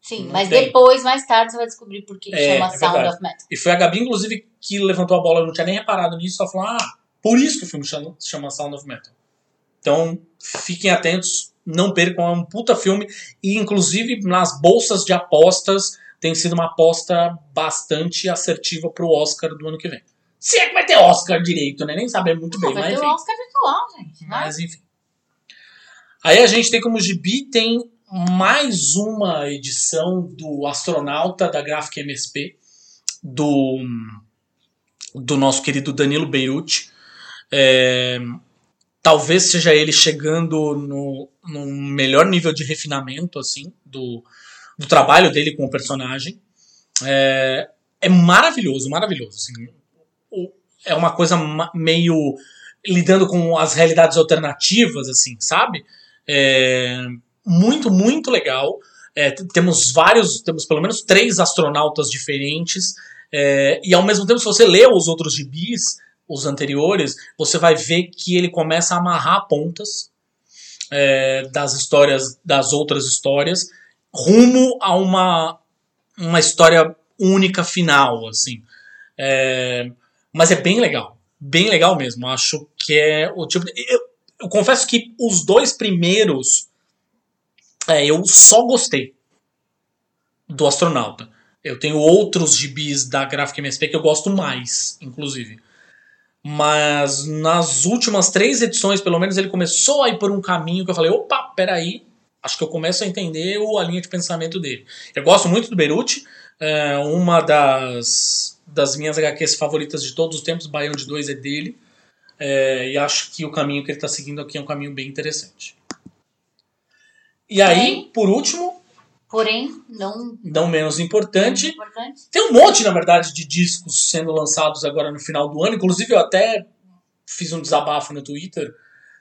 Sim, Não mas tem. depois, mais tarde, você vai descobrir por que É, chama é Sound verdade. of Metal. E foi a Gabi, inclusive, que levantou a bola, eu não tinha nem reparado nisso, só falou, ah, por isso que o filme chama, chama Sound of Metal. Então, fiquem atentos, não percam, é um puta filme, e inclusive nas bolsas de apostas tem sido uma aposta bastante assertiva pro Oscar do ano que vem. Se é que vai ter Oscar direito, né? Nem saber muito Não, bem, vai mas ter enfim. o Oscar virtual, gente. né? Mas enfim. Aí a gente tem como gibi, tem mais uma edição do Astronauta da Gráfica MSP, do, do nosso querido Danilo Beirute. É, talvez seja ele chegando no, no melhor nível de refinamento assim do, do trabalho dele com o personagem. É, é maravilhoso, maravilhoso. assim. É uma coisa meio lidando com as realidades alternativas, assim, sabe? É, muito, muito legal. É, temos vários, temos pelo menos três astronautas diferentes. é, e ao mesmo tempo, se você lê os outros gibis, os anteriores, você vai ver que ele começa a amarrar pontas é, das histórias, das outras histórias, rumo a uma, uma história única final, assim. É, mas é bem legal, bem legal mesmo. Acho que é o tipo. de- eu, eu confesso que os dois primeiros é, eu só gostei do astronauta. Eu tenho outros gibis da Graphic MSP que eu gosto mais, inclusive. Mas nas últimas três edições, pelo menos, ele começou a ir por um caminho que eu falei: opa, peraí, acho que eu começo a entender a linha de pensamento dele. Eu gosto muito do Beruti, é, uma das, das minhas HQs favoritas de todos os tempos, Baião de 2 é dele. É, e acho que o caminho que ele está seguindo aqui é um caminho bem interessante. E aí, por último, Porém, não não menos importante, importante. tem um monte, na verdade, de discos sendo lançados agora no final do ano. Inclusive, eu até fiz um desabafo no Twitter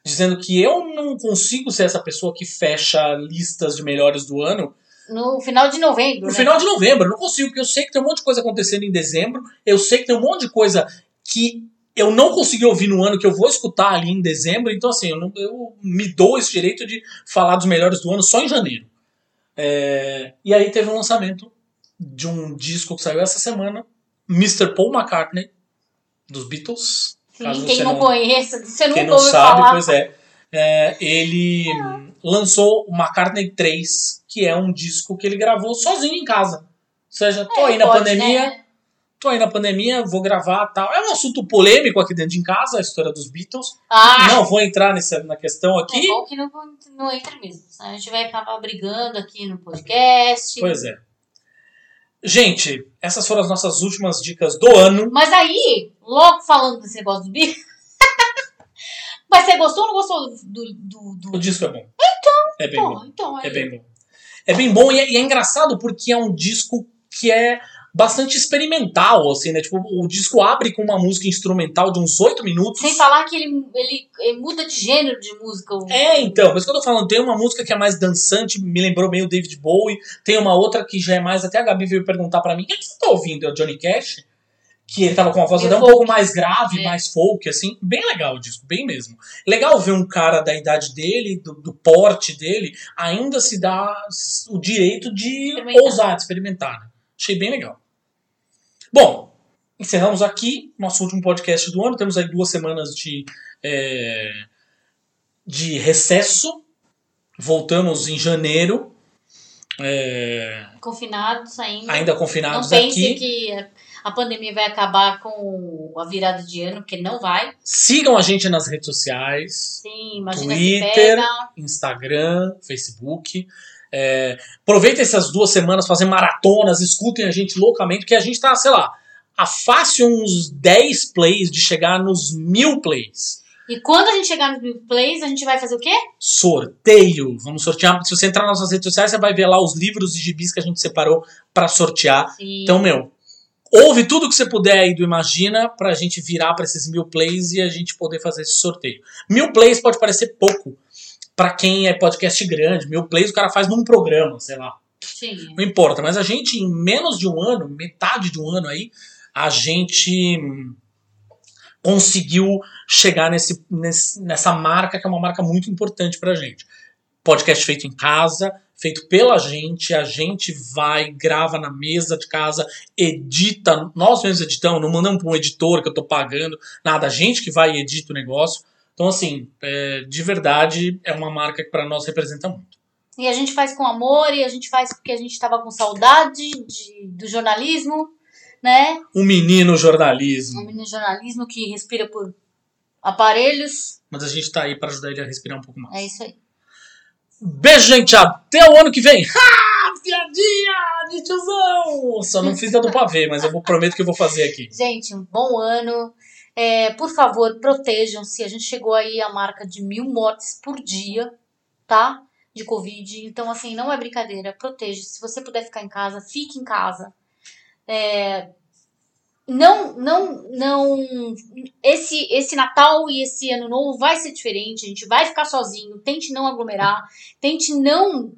dizendo que eu não consigo ser essa pessoa que fecha listas de melhores do ano No final de novembro, no né? final de novembro. Eu não consigo, porque eu sei que tem um monte de coisa acontecendo em dezembro. Eu sei que tem um monte de coisa que eu não consegui ouvir no ano, que eu vou escutar ali em dezembro. Então, assim, eu, não- eu me dou esse direito de falar dos melhores do ano só em janeiro. É, e aí teve um lançamento de um disco que saiu essa semana, Mr. Paul McCartney, dos Beatles. Sim, quem você não, não- conheça, você Quem nunca não ouviu sabe, falar. pois é. É, ele lançou o McCartney 3, que é um disco que ele gravou sozinho em casa. Ou seja, tô aí na Pode, pandemia, né? Tô aí na pandemia, vou gravar tal. É um assunto polêmico aqui dentro de casa, a história dos Beatles. Ah, Não vou entrar nessa, na questão aqui. é bom que não, não entra mesmo. A gente vai acabar brigando aqui no podcast. Pois é. Gente, essas foram as nossas últimas dicas do ano. Mas aí, logo falando desse negócio do bico. [LAUGHS] Mas você gostou ou não gostou do. do, do... O disco é bom. Então, é bem bom. Pô, então, É aí. bem bom. É bem bom e é, e é engraçado porque é um disco que é bastante experimental, assim, né? Tipo, o disco abre com uma música instrumental de uns oito minutos. Sem falar que ele, ele, ele muda de gênero de música. É, então, por isso que eu tô falando, tem uma música que é mais dançante, me lembrou meio David Bowie, tem uma outra que já é mais, até a Gabi veio perguntar pra mim, o que, que você tá ouvindo? É o Johnny Cash? Que ele tava com uma voz até um pouco mais grave, É. mais folk, assim, bem legal o disco, bem mesmo. Legal ver um cara da idade dele, do, do porte dele, ainda se dá o direito de Experimentar. ousar, de experimentar. né? Achei bem legal. Bom, encerramos aqui nosso último podcast do ano. Temos aí duas semanas de, é, de recesso. Voltamos em janeiro, é, Confinados ainda. ainda não confinados pense aqui. que a pandemia vai acabar com a virada de ano, porque não vai. Sigam a gente nas redes sociais. Sim, imagina Twitter. Instagram, Facebook. É, aproveitem essas duas semanas, fazer maratonas, escutem a gente loucamente, porque a gente tá, sei lá, a fácil uns 10 plays de chegar nos mil plays. E quando a gente chegar nos mil plays, a gente vai fazer o quê? Sorteio! Vamos sortear. Se você entrar nas nossas redes sociais, você vai ver lá os livros e gibis que a gente separou para sortear. Sim. Então, meu, ouve tudo que você puder aí do Imagina pra gente virar pra esses mil plays e a gente poder fazer esse sorteio. Mil plays pode parecer pouco pra quem é podcast grande. Mil plays o cara faz num programa, sei lá. Sim. Não importa. Mas a gente, em menos de um ano, metade de um ano aí, a gente conseguiu chegar nesse, nesse- nessa marca que é uma marca muito importante pra gente. Podcast feito em casa, feito pela gente, a gente vai, grava na mesa de casa, edita, nós mesmos editamos, não mandamos para um editor que eu tô pagando, nada, a gente que vai e edita o negócio. Então, assim, é, de verdade, é uma marca que para nós representa muito. E a gente faz com amor, e a gente faz porque a gente tava com saudade de, do jornalismo, né? Um menino Um jornalismo, menino jornalismo que respira por aparelhos. mas a gente tá aí para ajudar ele a respirar um pouco mais. É isso aí. Beijo, gente, até o ano que vem! Ha! Piadinha de tiozão! Só não fiz a do pavê, mas eu vou, prometo que eu vou fazer aqui. Gente, um bom ano. É, por favor, protejam-se. A gente chegou aí à marca de mil mortes por dia, tá? De Covid. Então, assim, não é brincadeira. Proteja-se. Se você puder ficar em casa, fique em casa. É, não, não, não. Esse, esse Natal e esse Ano Novo vai ser diferente. A gente vai ficar sozinho. Tente não aglomerar. Tente não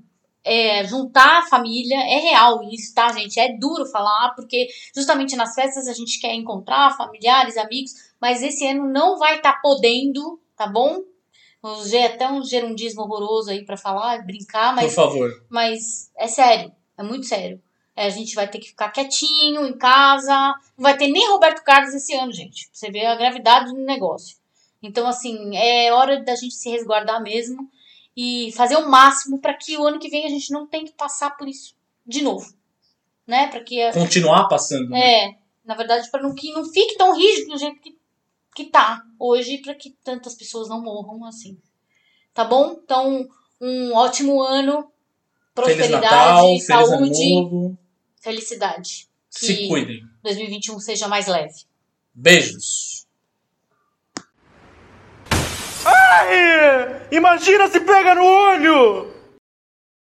é, juntar a família. É real isso, tá, gente? É duro falar, porque justamente nas festas a gente quer encontrar familiares, amigos, mas esse ano não vai estar tá podendo, tá bom? Usei até um gerundismo horroroso aí para falar, brincar, mas. Por favor. Mas é sério, é muito sério. É, a gente vai ter que ficar quietinho em casa. Não vai ter nem Roberto Carlos esse ano, gente. Pra você ver a gravidade do negócio. Então, assim, é hora da gente se resguardar mesmo e fazer o máximo para que o ano que vem a gente não tenha que passar por isso de novo. Né? Para que. a- Continuar passando. né? É, na verdade, para que não fique tão rígido do jeito que, que tá hoje, para que tantas pessoas não morram assim. Tá bom? Então, um ótimo ano, prosperidade, Natal, saúde, felicidade. Se cuidem. 2021 seja mais leve. Beijos. Ai! Imagina se pega no olho!